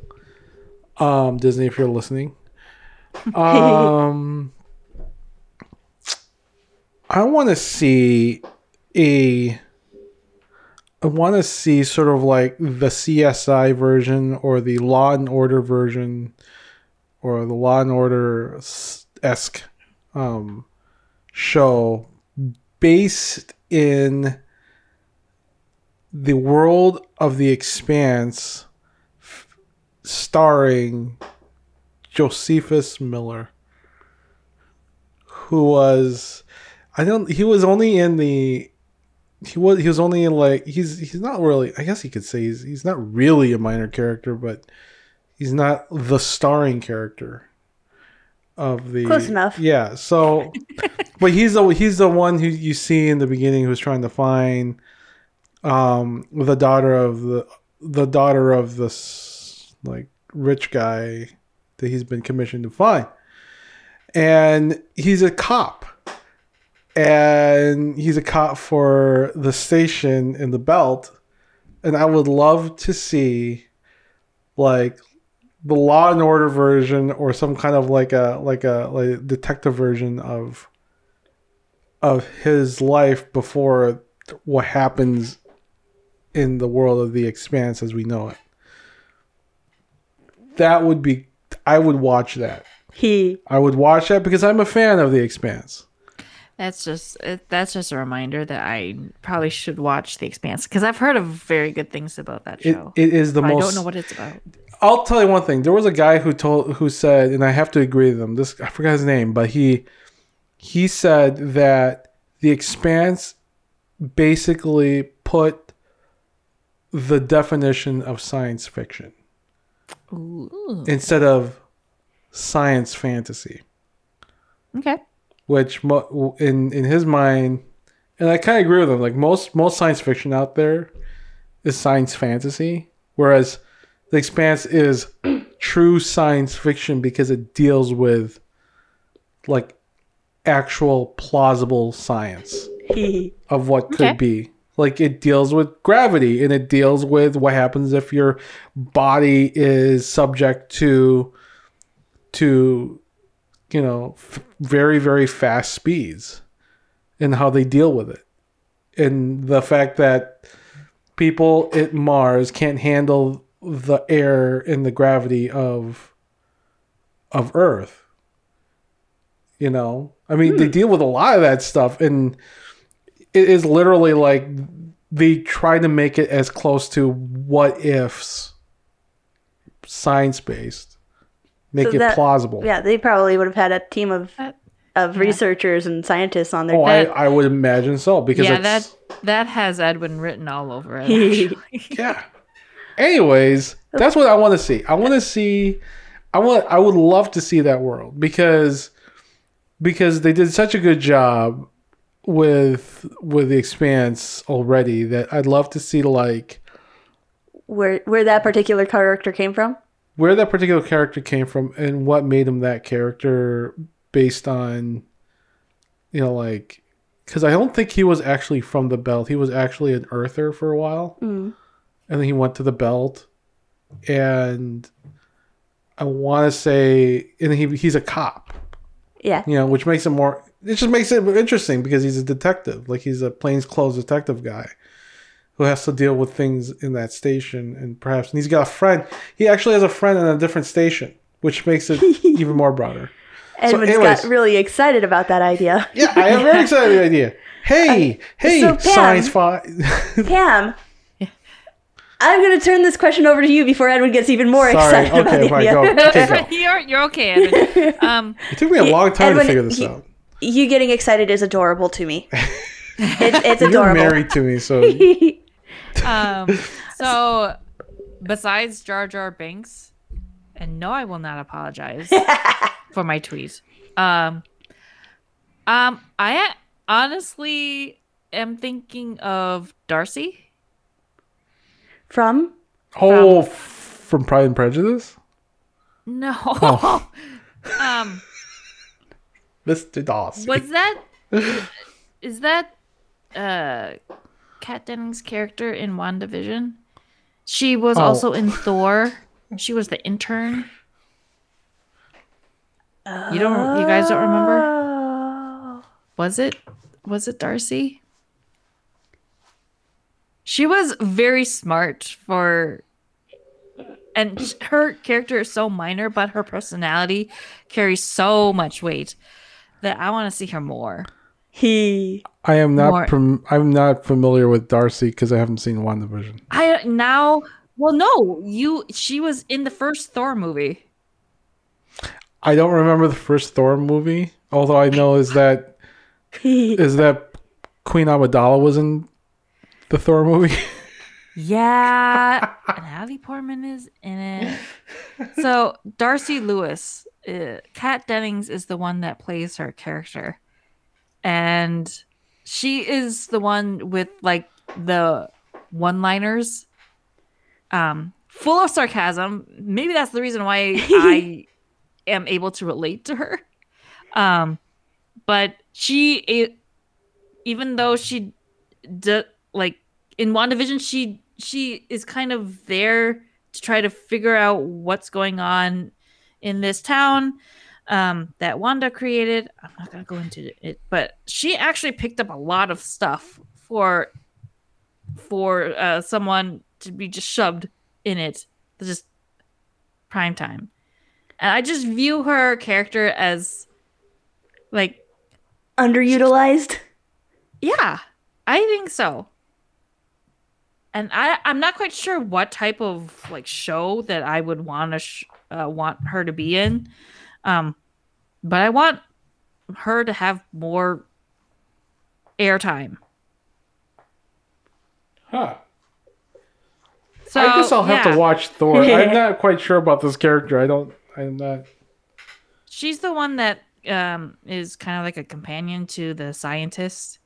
Um, Disney, if you're listening. Um, I want to see a. I want to see sort of like the CSI version or the Law and Order version or the Law and Order esque um, show based in the world of the Expanse, f- starring Josephus Miller, who was I don't he was only in the he was he was only in like he's he's not really I guess he could say he's he's not really a minor character, but he's not the starring character of the Close enough. Yeah, so but he's the he's the one who you see in the beginning who's trying to find um the daughter of the the daughter of this like rich guy that he's been commissioned to find. And he's a cop. And he's a cop for the station in the belt. And I would love to see like the Law and Order version, or some kind of like a like a like detective version of of his life before what happens in the world of the Expanse as we know it. That would be. I would watch that. He. I would watch that because I'm a fan of the Expanse. That's just it, that's just a reminder that I probably should watch The Expanse because I've heard of very good things about that It, show. it is the most. I don't know what it's about. I'll tell you one thing. There was a guy who told who said, and I have to agree with him. This I forgot his name, but he he said that the Expanse basically put the definition of science fiction Ooh. instead of science fantasy, Okay. Which mo- in in his mind, and I kind of agree with him. Like most most science fiction out there is science fantasy, whereas the Expanse is true science fiction because it deals with like actual plausible science of what could Okay. be. Like it deals with gravity and it deals with what happens if your body is subject to to you know f- very very fast speeds and how they deal with it. And the fact that people at Mars can't handle the air and the gravity of of Earth. You know, I mean, they hmm. deal with a lot of that stuff, and it is literally like they try to make it as close to what ifs, science based, make So it that- plausible. Yeah, they probably would have had a team of uh, of yeah. researchers and scientists on their Oh, I, That- I would imagine so because yeah, that that has Edwin written all over it. Actually. yeah. Anyways, that's what I want to see. I want to see. I want. I would love to see that world because because they did such a good job with with the Expanse already that I'd love to see like where where that particular character came from. Where that particular character came from and what made him that character based on you know like because I don't think he was actually from the belt. He was actually an Earther for a while. Mm. and then he went to the belt and i want to say and he, he's a cop Yeah. you know which makes him more it just makes it interesting because he's a detective like he's a plainclothes detective guy who has to deal with things in that station and perhaps and he's got a friend he actually has a friend in a different station which makes it even more broader Edwin's anyways. got really excited about that idea. yeah i am very excited about the idea hey hey so Pam- science fi Pam. I'm going to turn this question over to you before Edwin gets even more Sorry, excited about okay, the idea. go. Okay, go. you're you're okay, Edwin. Um, it took me a long time Edwin, to figure this he- out You getting excited is adorable to me. It's, it's you're married to me so um, so besides Jar Jar Binks, and no, I will not apologize for my tweet. Um, um, I honestly am thinking of Darcy. From Oh, f- from Pride and Prejudice? No. Oh. um, Mr. Darcy. was that is that uh Kat Dennings' character in WandaVision? She was Oh. also in Thor. She was the intern. You don't you guys don't remember? Was it was it Darcy? She was very smart for and her character is so minor but her personality carries so much weight that I want to see her more. He. I am not More- prom- I'm not familiar with Darcy because I haven't seen WandaVision. I now well no, you she was in the first Thor movie. I don't remember the first Thor movie. Although I know is that is that Queen Amidala was in the Thor movie. Yeah, and Natalie Portman is in it. So Darcy Lewis, uh, Kat Dennings is the one that plays her character, and she is the one with like the one-liners, um, full of sarcasm. Maybe that's the reason why I am able to relate to her. Um, but she, even though she, d- like in WandaVision, she she is kind of there to try to figure out what's going on in this town um, that Wanda created. I'm not gonna go into it, but she actually picked up a lot of stuff for for uh, someone to be just shoved in it, just prime time. And I just view her character as like Underutilized. yeah, I think so. And I I'm not quite sure what type of like show that I would want to sh- uh, want her to be in. Um but I want her to have more airtime. Huh. So I guess I'll have yeah. to watch Thor. I'm not quite sure about this character. I don't. I'm not. She's the one that um is kind of like a companion to the scientist.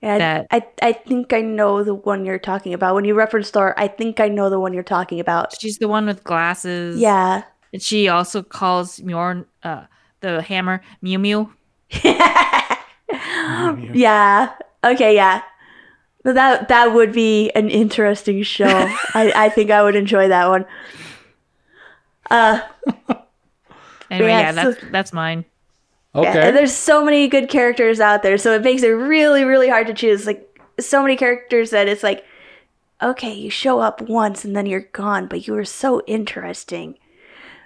Yeah, That- I, I think I know the one you're talking about. When you reference Thor, I think I know the one you're talking about. She's the one with glasses. Yeah. And she also calls Mjolnir uh the hammer Mew Mew. yeah. Okay, yeah. But That that would be an interesting show. I, I think I would enjoy that one. Uh Anyway, Yeah, yeah, so- that's that's mine. Yeah, Okay. and there's so many good characters out there, so it makes it really, really hard to choose. Like so many characters that it's like, okay, you show up once and then you're gone, but you were so interesting.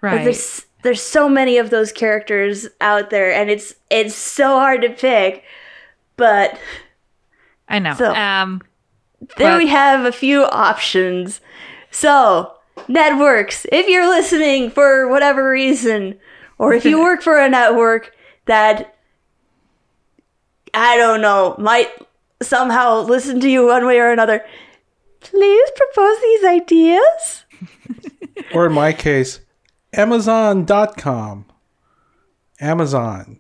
Like, Right. there's there's so many of those characters out there, and it's it's so hard to pick. But I know. So- um there But- we have a few options. So networks, if you're listening for whatever reason, or if you work for a network that I don't know might somehow listen to you one way or another, please propose these ideas. or in my case, Amazon.com. Amazon.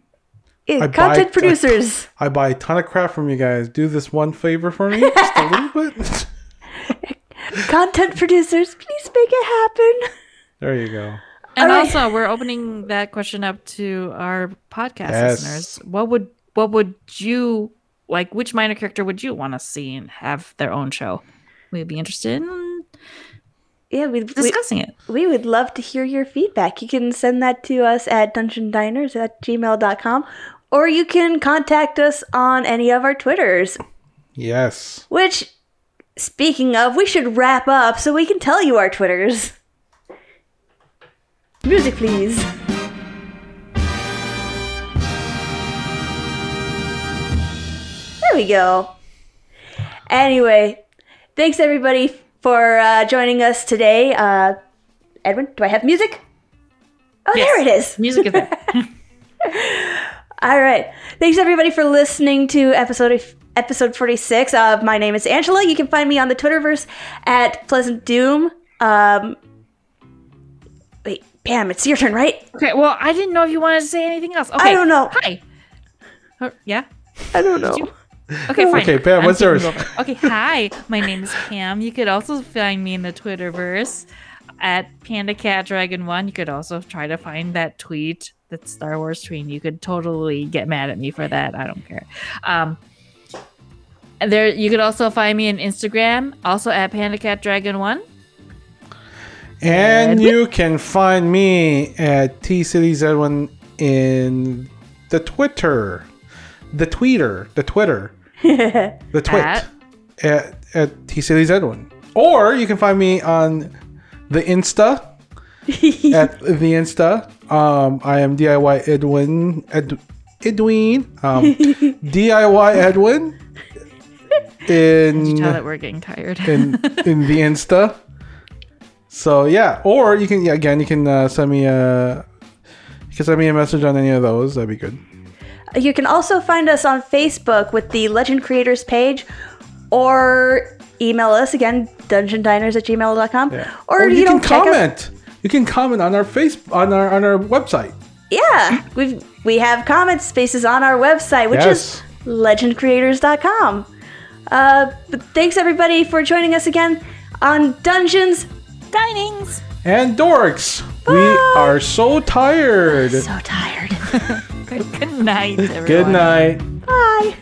I buy- Content producers. I buy a ton of crap from you guys. Do this one favor for me, just a little bit. Content producers, please make it happen. There you go. and All right. also we're opening that question up to our podcast Yes. listeners. What would what would you like which minor character would you want to see and have their own show? We'd be interested in Yeah, we, we, discussing it. we would love to hear your feedback. You can send that to us at dungeondiners at gmail.com or you can contact us on any of our Twitters. Yes. Which, speaking of, we should wrap up so we can tell you our Twitters. Music, please. There we go. Anyway, thanks everybody for uh, joining us today. Uh, Edwin, do I have music? Oh, there it is. Music is there. All right. Thanks everybody for listening to episode episode 46. Uh, my name is Angela. You can find me on the Twitterverse at Pleasant Doom. Um, wait, Pam, it's your turn, right? okay, well, I didn't know if you wanted to say anything else. Okay. I don't know. Hi. Uh, yeah. I don't know. Okay, fine. Okay, Pam, I'm what's yours? Okay, hi. My name is Pam. You could also find me in the Twitterverse at Panda Cat Dragon One. You could also try to find that tweet, that Star Wars tweet. You could totally get mad at me for that. I don't care. Um, and there, you could also find me on Instagram, also at Panda Cat Dragon One. And you can find me at T City Z1 in the Twitter, the tweeter, the Twitter, the twit At? at at T Z1. Or you can find me on the Insta at the Insta. Um, I am DIY Edwin Ed, Edwin um, DIY Edwin in You tell that we're getting tired. in in the Insta. So yeah, or you can yeah, again you can uh, send me a you can send me a message on any of those. That'd be good. You can also find us on Facebook with the Legend Creators page or email us again, dungeondiners at gmail.com. Yeah. Or, Or you, you, know, can comment. You can comment on our face on our on our website. Yeah, We've we have comment spaces on our website, which Yes. is legendcreators.com. Uh, but thanks everybody for joining us again on Dungeons. Dinings. And dorks, we are so tired. So tired. Good night, everyone. Good night. Bye.